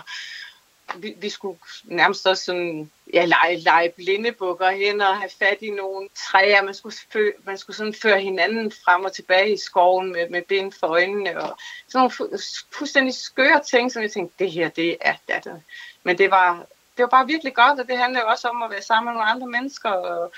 vi, vi skulle nærmest også sådan, ja, lege, lege blindebukker hen og have fat i nogle træer. Man skulle, fø, man skulle sådan føre hinanden frem og tilbage i skoven med, med bind for øjnene. Og sådan nogle fuldstændig skøre ting, som jeg tænkte, det her, det er det. Men det var, det var bare virkelig godt, og det handlede også om at være sammen med nogle andre mennesker. Og,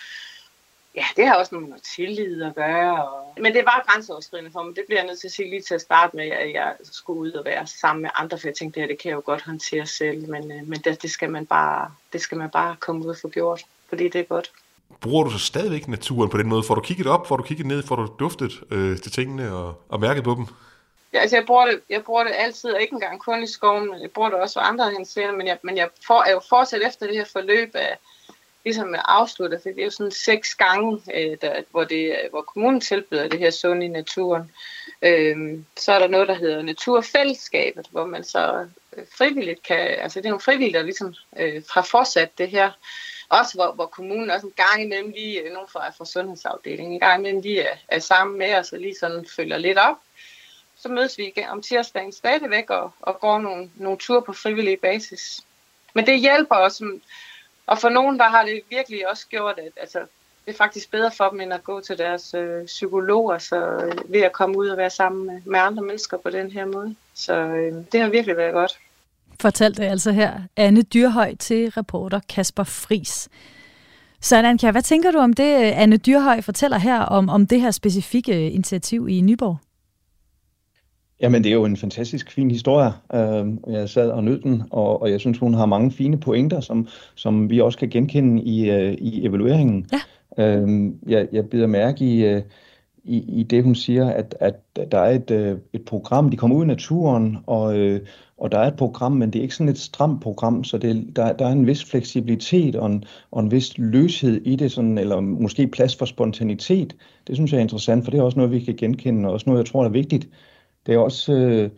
ja, det har også noget med tillid at gøre. Og... Men det var grænseoverskridende for mig. Det bliver jeg nødt til at sige lige til at starte med, at jeg skulle ud og være sammen med andre, for jeg tænkte, det her, det kan jeg jo godt håndtere selv, men, øh, men det, det, skal man bare, det skal man bare komme ud og få gjort, fordi det er godt. Bruger du så stadigvæk naturen på den måde? Får du kigget op, får du kigget ned, får du duftet øh, til tingene og, og mærket på dem? Ja, altså jeg bruger, det, jeg bruger det altid, og ikke engang kun i skoven, men jeg bruger det også for andre henseender, men jeg, men jeg får, er jo fortsat efter det her forløb af, ligesom afslutter, for det er jo sådan seks gange, øh, der, hvor, det, øh, hvor kommunen tilbyder det her sund i naturen. Øh, så er der noget, der hedder Naturfællesskabet, hvor man så øh, frivilligt kan, altså det er nogle frivillige, der ligesom øh, har fortsat det her. Også hvor, hvor kommunen også en gang imellem lige, øh, nogen fra, fra sundhedsafdelingen, en gang imellem lige er, er sammen med os og lige sådan følger lidt op. Så mødes vi igen om tirsdagen stadigvæk og, og går nogle, nogle ture på frivillig basis. Men det hjælper os, og for nogen, der har det virkelig også gjort, at altså, det er faktisk bedre for dem, end at gå til deres øh, psykologer, så øh, ved at komme ud og være sammen med, med andre mennesker på den her måde. Så øh, det har virkelig været godt. Fortalte altså her Anne Dyrhøj til reporter Kasper Fris. Så Anka, hvad tænker du om det, Anne Dyrhøj fortæller her om, om det her specifikke initiativ i Nyborg? Jamen, det er jo en fantastisk fin historie. Uh, jeg sad og nød den, og, og jeg synes, hun har mange fine pointer, som, som vi også kan genkende i, uh, i evalueringen. Ja. Uh, jeg, jeg bider mærke i, uh, i, i det, hun siger, at, at der er et, øh, et program, de kommer ud i naturen, og, øh, og der er et program, men det er ikke sådan et stramt program, så det, der, der er en vis fleksibilitet og en, og en vis løshed i det, sådan, eller måske plads for spontanitet. Det synes jeg er interessant, for det er også noget, vi kan genkende, og også noget, jeg tror er vigtigt. Det er også øh,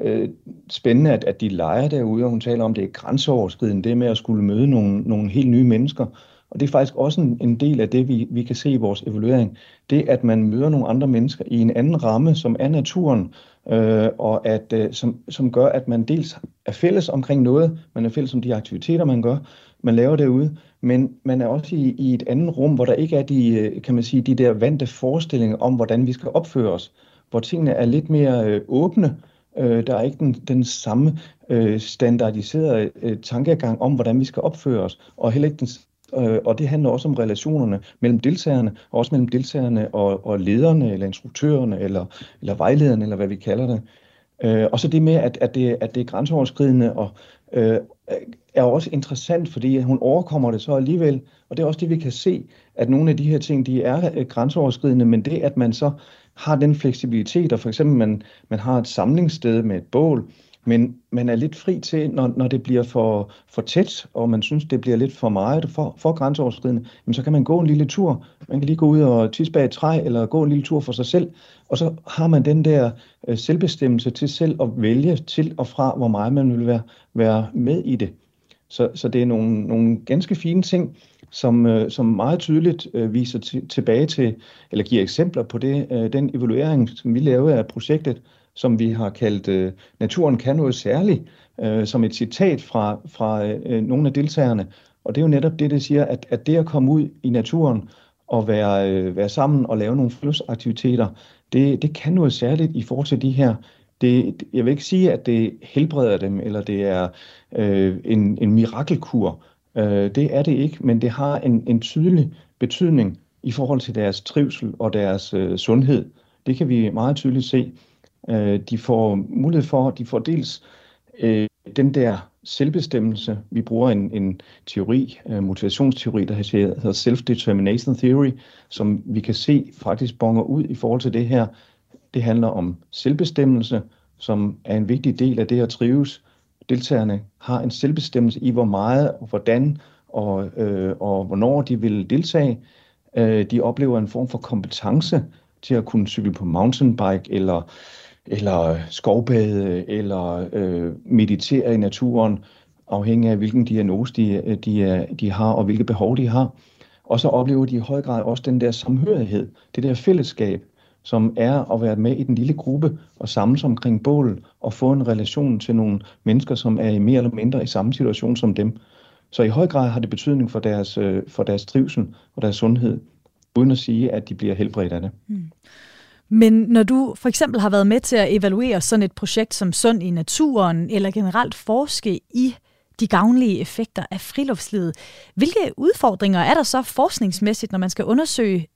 øh, spændende, at, at de leger derude, og hun taler om, det er grænseoverskridende, det med at skulle møde nogle, nogle helt nye mennesker. Og det er faktisk også en, en del af det, vi, vi kan se i vores evaluering. Det, at man møder nogle andre mennesker i en anden ramme, som er naturen, øh, og at, øh, som, som gør, at man dels er fælles omkring noget, man er fælles om de aktiviteter, man gør, man laver derude, men man er også i, i et andet rum, hvor der ikke er de, øh, kan man sige, de der vante forestillinger om, hvordan vi skal opføre os, hvor tingene er lidt mere øh, åbne, øh, der er ikke den, den samme øh, standardiserede øh, tankegang om, hvordan vi skal opføre os, og heller ikke den øh, og det handler også om relationerne mellem deltagerne, og også mellem deltagerne og, og lederne, eller instruktørerne, eller, eller vejlederne, eller hvad vi kalder det. Øh, og så det med, at, at, det, at det er grænseoverskridende, og øh, er også interessant, fordi hun overkommer det så alligevel, og det er også det, vi kan se, at nogle af de her ting, de er øh, grænseoverskridende, men det, at man så har den fleksibilitet, og for eksempel man, man har et samlingssted med et bål, men man er lidt fri til, når, når det bliver for, for tæt, og man synes, det bliver lidt for meget for, for grænseoverskridende, jamen så kan man gå en lille tur. Man kan lige gå ud og tisse bag et træ, eller gå en lille tur for sig selv, og så har man den der øh, selvbestemmelse til selv at vælge til og fra, hvor meget man vil være, være med i det. Så, så det er nogle, nogle ganske fine ting, som, øh, som meget tydeligt øh, viser t- tilbage til, eller giver eksempler på det, øh, den evaluering, som vi lavede af projektet, som vi har kaldt øh, Naturen kan noget særligt, øh, som et citat fra, fra øh, nogle af deltagerne. Og det er jo netop det, det siger, at, at det at komme ud i naturen og være, øh, være sammen og lave nogle friluftsaktiviteter, det, det kan noget særligt i forhold til de her. Det, jeg vil ikke sige, at det helbreder dem, eller det er øh, en, en mirakelkur. Øh, det er det ikke, men det har en, en tydelig betydning i forhold til deres trivsel og deres øh, sundhed. Det kan vi meget tydeligt se. Øh, de får mulighed for, de får dels øh, den der selvbestemmelse. Vi bruger en, en teori, øh, motivationsteori, der hedder Self-Determination Theory, som vi kan se faktisk bonger ud i forhold til det her. Det handler om selvbestemmelse, som er en vigtig del af det at trives. Deltagerne har en selvbestemmelse i, hvor meget og hvordan og, øh, og hvornår de vil deltage. Øh, de oplever en form for kompetence til at kunne cykle på mountainbike eller eller skovbade, eller øh, meditere i naturen, afhængig af hvilken diagnose de, de, de har, og hvilke behov de har. Og så oplever de i høj grad også den der samhørighed, det der fællesskab, som er at være med i den lille gruppe og samles omkring bålet og få en relation til nogle mennesker, som er mere eller mindre i samme situation som dem. Så i høj grad har det betydning for deres, øh, for deres trivsel og deres sundhed, uden at sige, at de bliver helbredt af det. Mm. Men når du for eksempel har været med til at evaluere sådan et projekt som Sund i naturen, eller generelt forske i de gavnlige effekter af friluftslivet, hvilke udfordringer er der så forskningsmæssigt, når man skal undersøge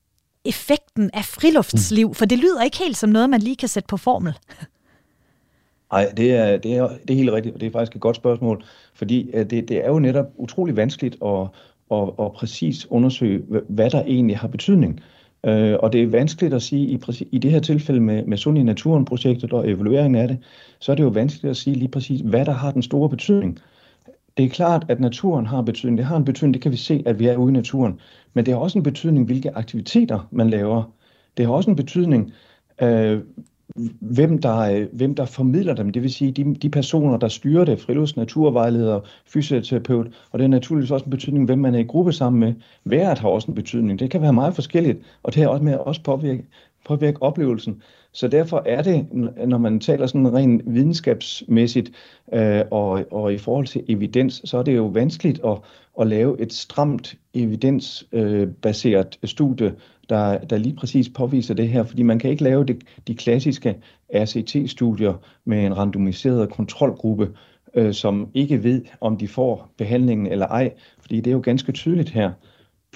effekten af friluftsliv? For det lyder ikke helt som noget, man lige kan sætte på formel. [laughs] Nej, det er, det, er, det er helt rigtigt, og det er faktisk et godt spørgsmål, fordi øh, det, det er jo netop utrolig vanskeligt at, at, at præcis undersøge, hvad der egentlig har betydning. Øh, og det er vanskeligt at sige, i, i det her tilfælde med, med Sund i Naturen-projektet og evalueringen af det, så er det jo vanskeligt at sige lige præcis, hvad der har den store betydning. Det er klart, at naturen har betydning. Det har en betydning, det kan vi se, at vi er ude i naturen. Men det har også en betydning, hvilke aktiviteter man laver. Det har også en betydning, øh, hvem der, hvem der formidler dem, det vil sige de, de personer, der styrer det, frilufts, naturvejleder, fysioterapeut, og det har naturligvis også en betydning, hvem man er i gruppe sammen med. Været har også en betydning. Det kan være meget forskelligt, og det har også med at også påvirke, påvirke oplevelsen. Så derfor er det, når man taler sådan rent videnskabsmæssigt øh, og, og i forhold til evidens, så er det jo vanskeligt at, at lave et stramt evidensbaseret øh, studie, der, der lige præcis påviser det her, fordi man kan ikke lave det, de klassiske RCT-studier med en randomiseret kontrolgruppe, øh, som ikke ved, om de får behandlingen eller ej, fordi det er jo ganske tydeligt her.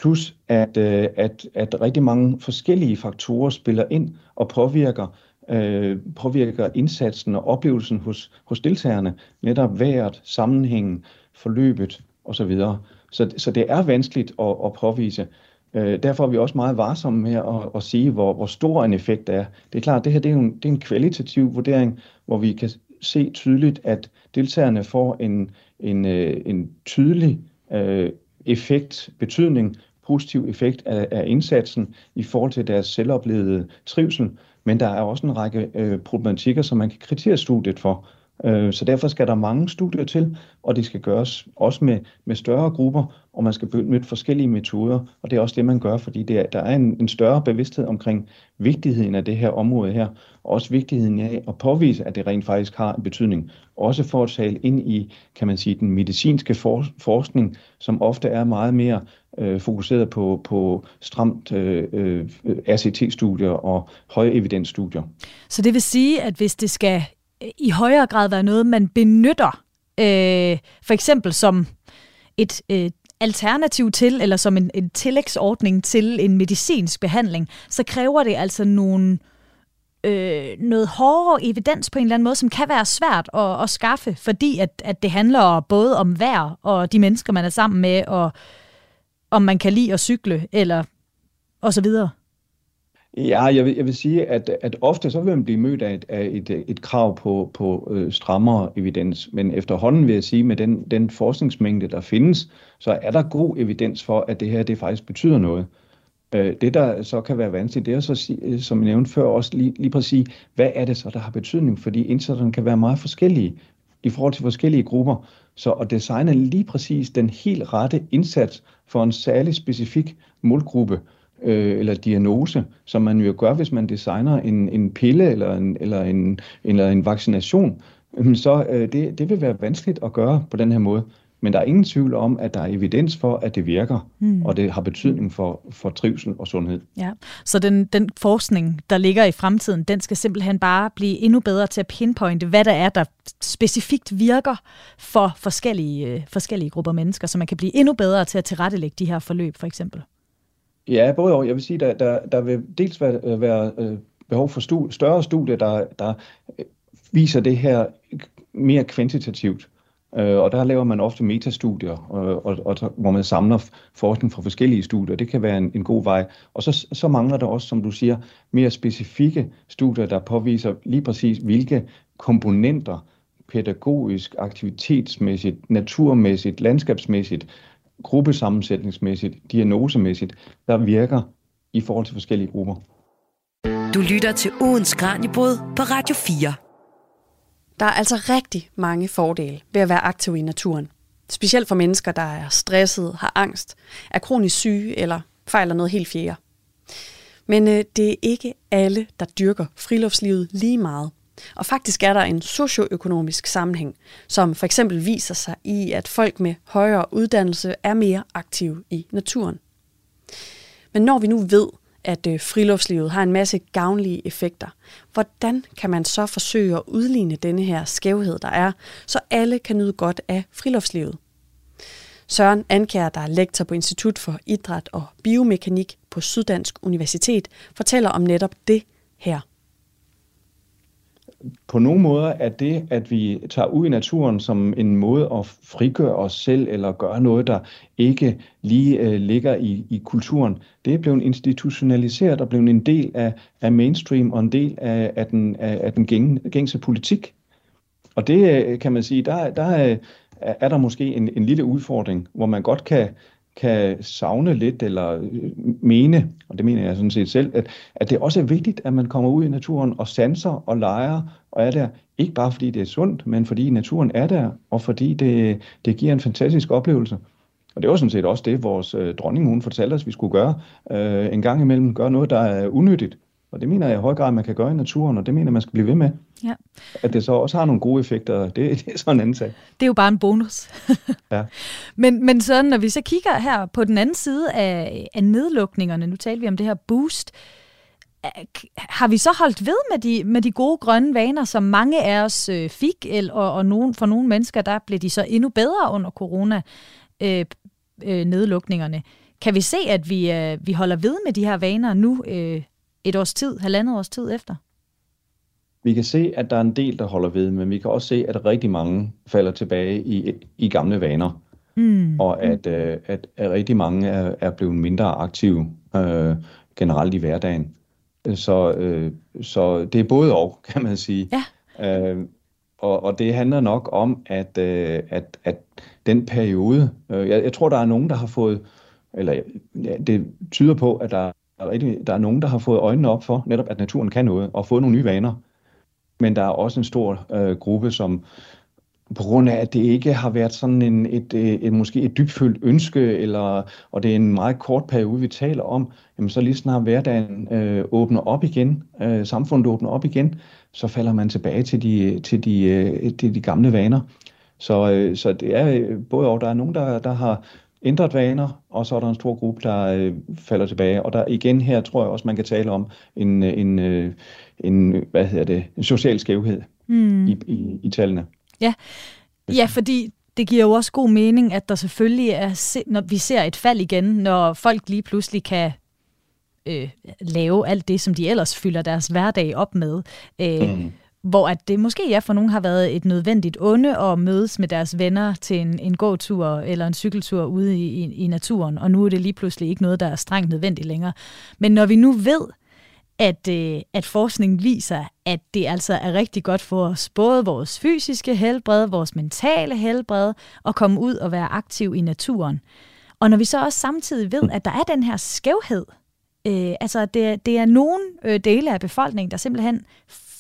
Plus at, øh, at, at rigtig mange forskellige faktorer spiller ind og påvirker øh, påvirker indsatsen og oplevelsen hos, hos deltagerne, netop vejret, sammenhængen, forløbet osv. Så, så det er vanskeligt at, at påvise. Øh, derfor er vi også meget varsomme med at, at sige, hvor, hvor stor en effekt er. Det er klart, at det her det er, en, det er en kvalitativ vurdering, hvor vi kan se tydeligt, at deltagerne får en, en, øh, en tydelig øh, effekt, betydning, positiv effekt af, af indsatsen i forhold til deres selvoplevede trivsel. Men der er også en række øh, problematikker, som man kan kritisere studiet for. Øh, så derfor skal der mange studier til, og det skal gøres også med, med større grupper, og man skal benytte forskellige metoder, og det er også det, man gør, fordi det er, der er en, en større bevidsthed omkring vigtigheden af det her område her, og også vigtigheden af at påvise, at det rent faktisk har en betydning, også for at tale ind i, kan man sige, den medicinske for, forskning, som ofte er meget mere øh, fokuseret på, på stramt øh, øh, RCT-studier og høje evidensstudier. Så det vil sige, at hvis det skal i højere grad være noget, man benytter, øh, for eksempel som et øh, alternativ til, eller som en, en tillægsordning til en medicinsk behandling, så kræver det altså nogle, øh, noget hårdere evidens på en eller anden måde, som kan være svært at, at skaffe, fordi at, at det handler både om vejr og de mennesker, man er sammen med, og om man kan lide at cykle, eller og så videre. Ja, jeg vil, jeg vil sige, at, at ofte så vil man blive mødt af et, af et, et krav på, på øh, strammere evidens, men efterhånden vil jeg sige, med den, den forskningsmængde, der findes, så er der god evidens for, at det her det faktisk betyder noget. Øh, det, der så kan være vanskeligt, det er så, øh, som jeg nævnte før, også lige, lige præcis, hvad er det så, der har betydning? Fordi indsatserne kan være meget forskellige i forhold til forskellige grupper. Så at designe lige præcis den helt rette indsats for en særlig specifik målgruppe, øh, eller diagnose, som man jo gør, hvis man designer en, en pille eller en, eller en, eller en vaccination, så øh, det, det vil være vanskeligt at gøre på den her måde. Men der er ingen tvivl om, at der er evidens for, at det virker, mm. og det har betydning for, for trivsel og sundhed. Ja, så den, den forskning, der ligger i fremtiden, den skal simpelthen bare blive endnu bedre til at pinpointe, hvad der er, der specifikt virker for forskellige, øh, forskellige grupper mennesker, så man kan blive endnu bedre til at tilrettelægge de her forløb, for eksempel. Ja, både og. Jeg vil sige, der, der, der vil dels være, øh, være øh, behov for studie, større studier, der, der øh, viser det her mere kvantitativt. og der laver man ofte metastudier, og, og, og, hvor man samler forskning fra forskellige studier. Det kan være en, en god vej. Og så, så mangler der også, som du siger, mere specifikke studier, der påviser lige præcis, hvilke komponenter pædagogisk, aktivitetsmæssigt, naturmæssigt, landskabsmæssigt, gruppesammensætningsmæssigt, diagnosemæssigt, der virker i forhold til forskellige grupper. Du lytter til ugens Kranjebrud på Radio 4. Der er altså rigtig mange fordele ved at være aktiv i naturen. Specielt for mennesker, der er stresset, har angst, er kronisk syge eller fejler noget helt fjerde. Men øh, det er ikke alle, der dyrker friluftslivet lige meget. Og faktisk er der en socioøkonomisk sammenhæng, som for eksempel viser sig i, at folk med højere uddannelse er mere aktive i naturen. Men når vi nu ved, at øh, friluftslivet har en masse gavnlige effekter, hvordan kan man så forsøge at udligne denne her skævhed, der er, så alle kan nyde godt af friluftslivet? Søren Ankær, der er lektor på Institut for Idræt og Biomekanik på Syddansk Universitet, fortæller om netop det her på nogle måder er det, at vi tager ud i naturen som en måde at frigøre os selv, eller gøre noget, der ikke lige øh, ligger i, i kulturen, det er blevet institutionaliseret og blevet en del af, af mainstream og en del af, af den, af, af den gæng, gængse politik. Og det øh, kan man sige, der, der øh, er, er der måske en, en lille udfordring, hvor man godt kan, kan savne lidt eller øh, mene, og det mener jeg sådan set selv, at, at det også er vigtigt, at man kommer ud i naturen og sanser og leger og er der, ikke bare fordi det er sundt, men fordi naturen er der, og fordi det, det giver en fantastisk oplevelse. Og det var sådan set også det, vores øh, dronning hun fortalte os, vi skulle gøre øh, en gang imellem, gøre noget, der er unyttigt. Og det mener jeg i høj grad, man kan gøre i naturen, og det mener man skal blive ved med. Ja. At det så også har nogle gode effekter, det, [laughs] det er sådan en anden sag. Det er jo bare en bonus. [laughs] ja. Men, men så når vi så kigger her på den anden side af, af nedlukningerne, nu taler vi om det her boost, har vi så holdt ved med de, med de gode grønne vaner, som mange af os øh, fik, el, og, og nogen, for nogle mennesker, der blev de så endnu bedre under corona øh, øh, nedlukningerne. Kan vi se, at vi, øh, vi holder ved med de her vaner nu øh, et års tid, halvandet års tid efter? Vi kan se, at der er en del, der holder ved, men vi kan også se, at rigtig mange falder tilbage i, i gamle vaner. mm. og at, øh, at, at rigtig mange er, er blevet mindre aktive øh, generelt i hverdagen. Så, øh, så det er både og, [laughs] kan man sige. Ja. Øh, og, og det handler nok om, at, øh, at, at den periode, øh, jeg, jeg tror, der er nogen, der har fået, eller ja, det tyder på, at der er, rigtig, der er nogen, der har fået øjnene op for netop, at naturen kan noget, og fået nogle nye vaner. Men der er også en stor øh, gruppe, som på grund af, at det ikke har været sådan en, et, et, et, måske et dybfølt ønske, eller, og det er en meget kort periode, vi taler om, jamen så lige snart hverdagen øh, åbner op igen, øh, samfundet åbner op igen, så falder man tilbage til de, til de, øh, til de gamle vaner. Så, øh, så det er øh, både og, der er nogen, der, der har ændret vaner, og så er der en stor gruppe, der øh, falder tilbage. Og der igen her tror jeg også, man kan tale om en, en, øh, en, hvad hedder det, en social skævhed mm. i, i, i tallene. Ja. ja, fordi det giver jo også god mening, at der selvfølgelig er, når vi ser et fald igen, når folk lige pludselig kan øh, lave alt det, som de ellers fylder deres hverdag op med. Øh, mm. Hvor at det måske ja, for nogen har været et nødvendigt onde at mødes med deres venner til en, en gåtur eller en cykeltur ude i, i, i naturen, og nu er det lige pludselig ikke noget, der er strengt nødvendigt længere. Men når vi nu ved, at, øh, at forskningen viser, at det altså er rigtig godt for os, både vores fysiske helbred, vores mentale helbred, at komme ud og være aktiv i naturen. Og når vi så også samtidig ved, at der er den her skævhed, øh, altså det, det er nogle øh, dele af befolkningen, der simpelthen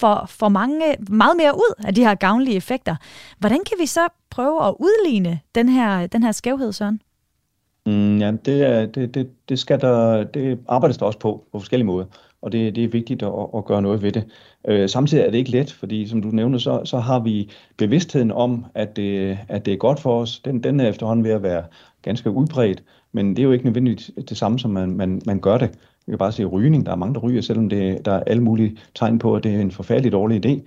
for, for mange, meget mere ud af de her gavnlige effekter. Hvordan kan vi så prøve at udligne den her, den her skævhed, Søren? Mm, ja, det, det, det, det, skal der, det arbejdes der også på, på forskellige måder og det, det er vigtigt at, at gøre noget ved det. Øh, samtidig er det ikke let, fordi som du nævner, så, så har vi bevidstheden om, at det, at det er godt for os. Den, den er efterhånden ved at være ganske udbredt, men det er jo ikke nødvendigt det samme, som man, man, man gør det. Jeg kan bare sige rygning. Der er mange, der ryger, selvom det, der er alle mulige tegn på, at det er en forfærdelig dårlig idé.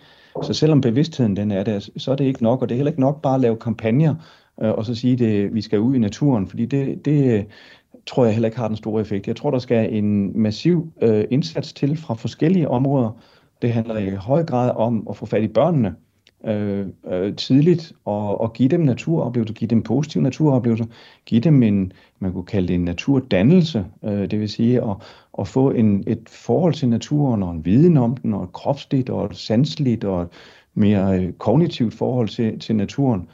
Så selvom bevidstheden den er der, så er det ikke nok, og det er heller ikke nok bare at lave kampagner, øh, og så sige, at vi skal ud i naturen, fordi det, det, tror jeg heller ikke har den store effekt. Jeg tror, der skal en massiv øh, indsats til fra forskellige områder. Det handler i høj grad om at få fat i børnene øh, øh, tidligt og, og give dem naturoplevelser, give dem positive naturoplevelser, give dem en, man kunne kalde det en naturdannelse, øh, det vil sige at, at få en, et forhold til naturen og en viden om den, og et kropsligt og et sanseligt og et mere øh, kognitivt forhold til, til naturen.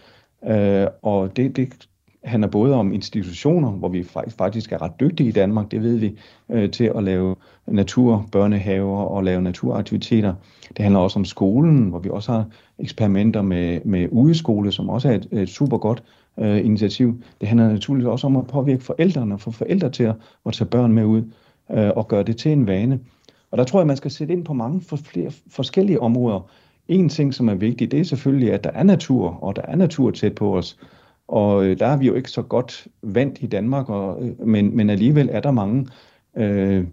Øh, og det, det handler både om institutioner, hvor vi faktisk er ret dygtige i Danmark, det ved vi, øh, til at lave naturbørnehaver og lave naturaktiviteter. Det handler også om skolen, hvor vi også har eksperimenter med, med udeskole, som også er et, et super godt øh, initiativ. Det handler naturligvis også om at påvirke forældrene og få forældre til at, at tage børn med ud øh, og gøre det til en vane. Og der tror jeg, man skal sætte ind på mange for flere forskellige områder. En ting, som er vigtig, det er selvfølgelig, at der er natur, og der er natur tæt på os. Og øh, der er vi jo ikke så godt vant i Danmark, og, øh, men, men alligevel er der mange øh,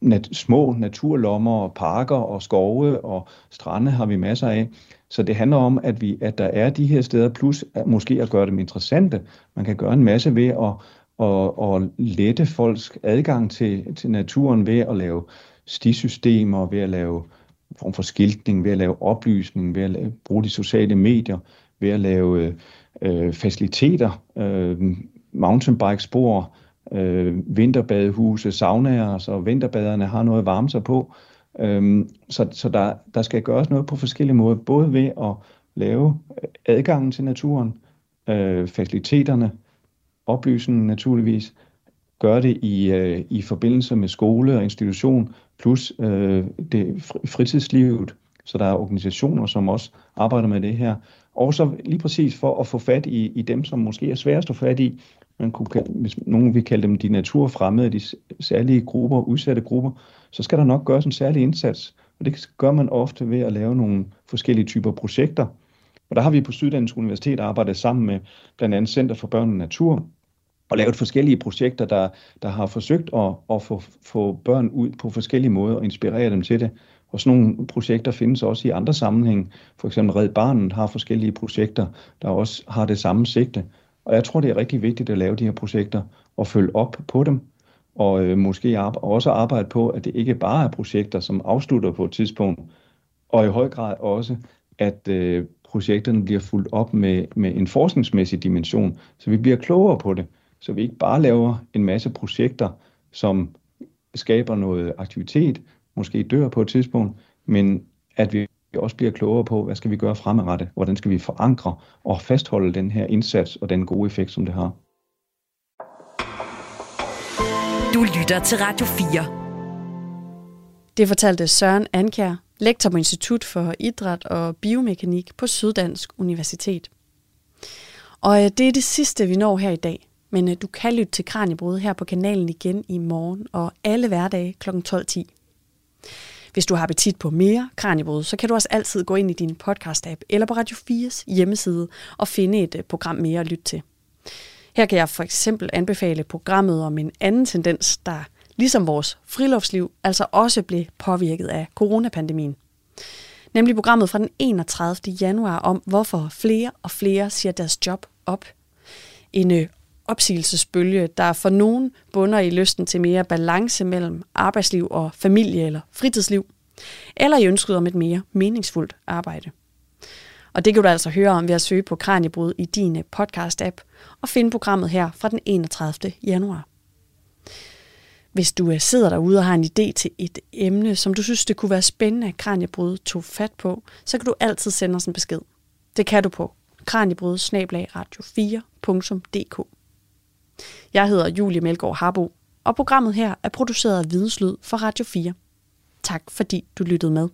nat, små naturlommer og parker og skove og strande har vi masser af. Så det handler om, at, vi, at der er de her steder, plus at måske at gøre dem interessante. Man kan gøre en masse ved at, og, og lette folks adgang til, til naturen ved at lave stisystemer, ved at lave form for skiltning, ved at lave oplysning, ved at lave, bruge de sociale medier, ved at lave øh, øh, faciliteter, øh, mountainbike-spor, øh, vinterbadehuse, saunaer, så vinterbaderne har noget at varme sig på. Øh, så så der, der skal gøres noget på forskellige måder, både ved at lave adgangen til naturen, øh, faciliteterne, oplysningen naturligvis, gøre det i, øh, i forbindelse med skole og institution, plus øh, det fritidslivet, så der er organisationer, som også arbejder med det her. Og så lige præcis for at få fat i, i dem, som måske er sværest at få fat i, man kunne kalde, hvis nogen vil kalde dem de naturfremmede, de særlige grupper, udsatte grupper, så skal der nok gøres en særlig indsats. Og det gør man ofte ved at lave nogle forskellige typer projekter. Og der har vi på Syddansk Universitet arbejdet sammen med blandt andet Center for Børn og Natur, og lavet forskellige projekter, der, der har forsøgt at, at få, få børn ud på forskellige måder og inspirere dem til det. Og sådan nogle projekter findes også i andre sammenhæng. For eksempel Red Barnet har forskellige projekter, der også har det samme sigte. Og jeg tror, det er rigtig vigtigt at lave de her projekter og følge op på dem. Og øh, måske arbe- også arbejde på, at det ikke bare er projekter, som afslutter på et tidspunkt. Og i høj grad også, at øh, projekterne bliver fuldt op med, med en forskningsmæssig dimension, så vi bliver klogere på det, så vi ikke bare laver en masse projekter, som skaber noget aktivitet, måske dør på et tidspunkt, men at vi også bliver klogere på, hvad skal vi gøre fremadrettet, hvordan skal vi forankre og fastholde den her indsats og den gode effekt, som det har. Du lytter til Radio 4. Det fortalte Søren Ankær, lektor på Institut for Idræt og Biomekanik på Syddansk Universitet. Og øh, det er det sidste, vi når her i dag. Men øh, du kan lytte til Kranjebrud her på kanalen igen i morgen og alle hverdage kl. 12.10. Hvis du har appetit på mere Kranjebrud, så kan du også altid gå ind i din podcast-app eller på Radio 4's hjemmeside og finde et øh, program mere at lytte til. Her kan jeg for eksempel anbefale programmet om en anden tendens, der ligesom vores friluftsliv altså også blev påvirket af coronapandemien. Nemlig programmet fra den 31. januar om, hvorfor flere og flere siger deres job op. En øh, opsigelsesbølge, der for nogen bunder i lysten til mere balance mellem arbejdsliv og familie eller fritidsliv, eller i ønsket om et mere meningsfuldt arbejde. Og det kan du altså høre om ved at søge på Kranjebrud i din øh, podcast-app og finde programmet her fra den 31. januar. Hvis du øh, sidder derude og har en idé til et emne, som du synes, det kunne være spændende, at Kranjebrud tog fat på, så kan du altid sende os en besked. Det kan du på kranjebrud radio4.dk. Jeg hedder Julie Melgaard Harbo, og programmet her er produceret af Videnslyd for Radio 4. Tak fordi du lyttede med.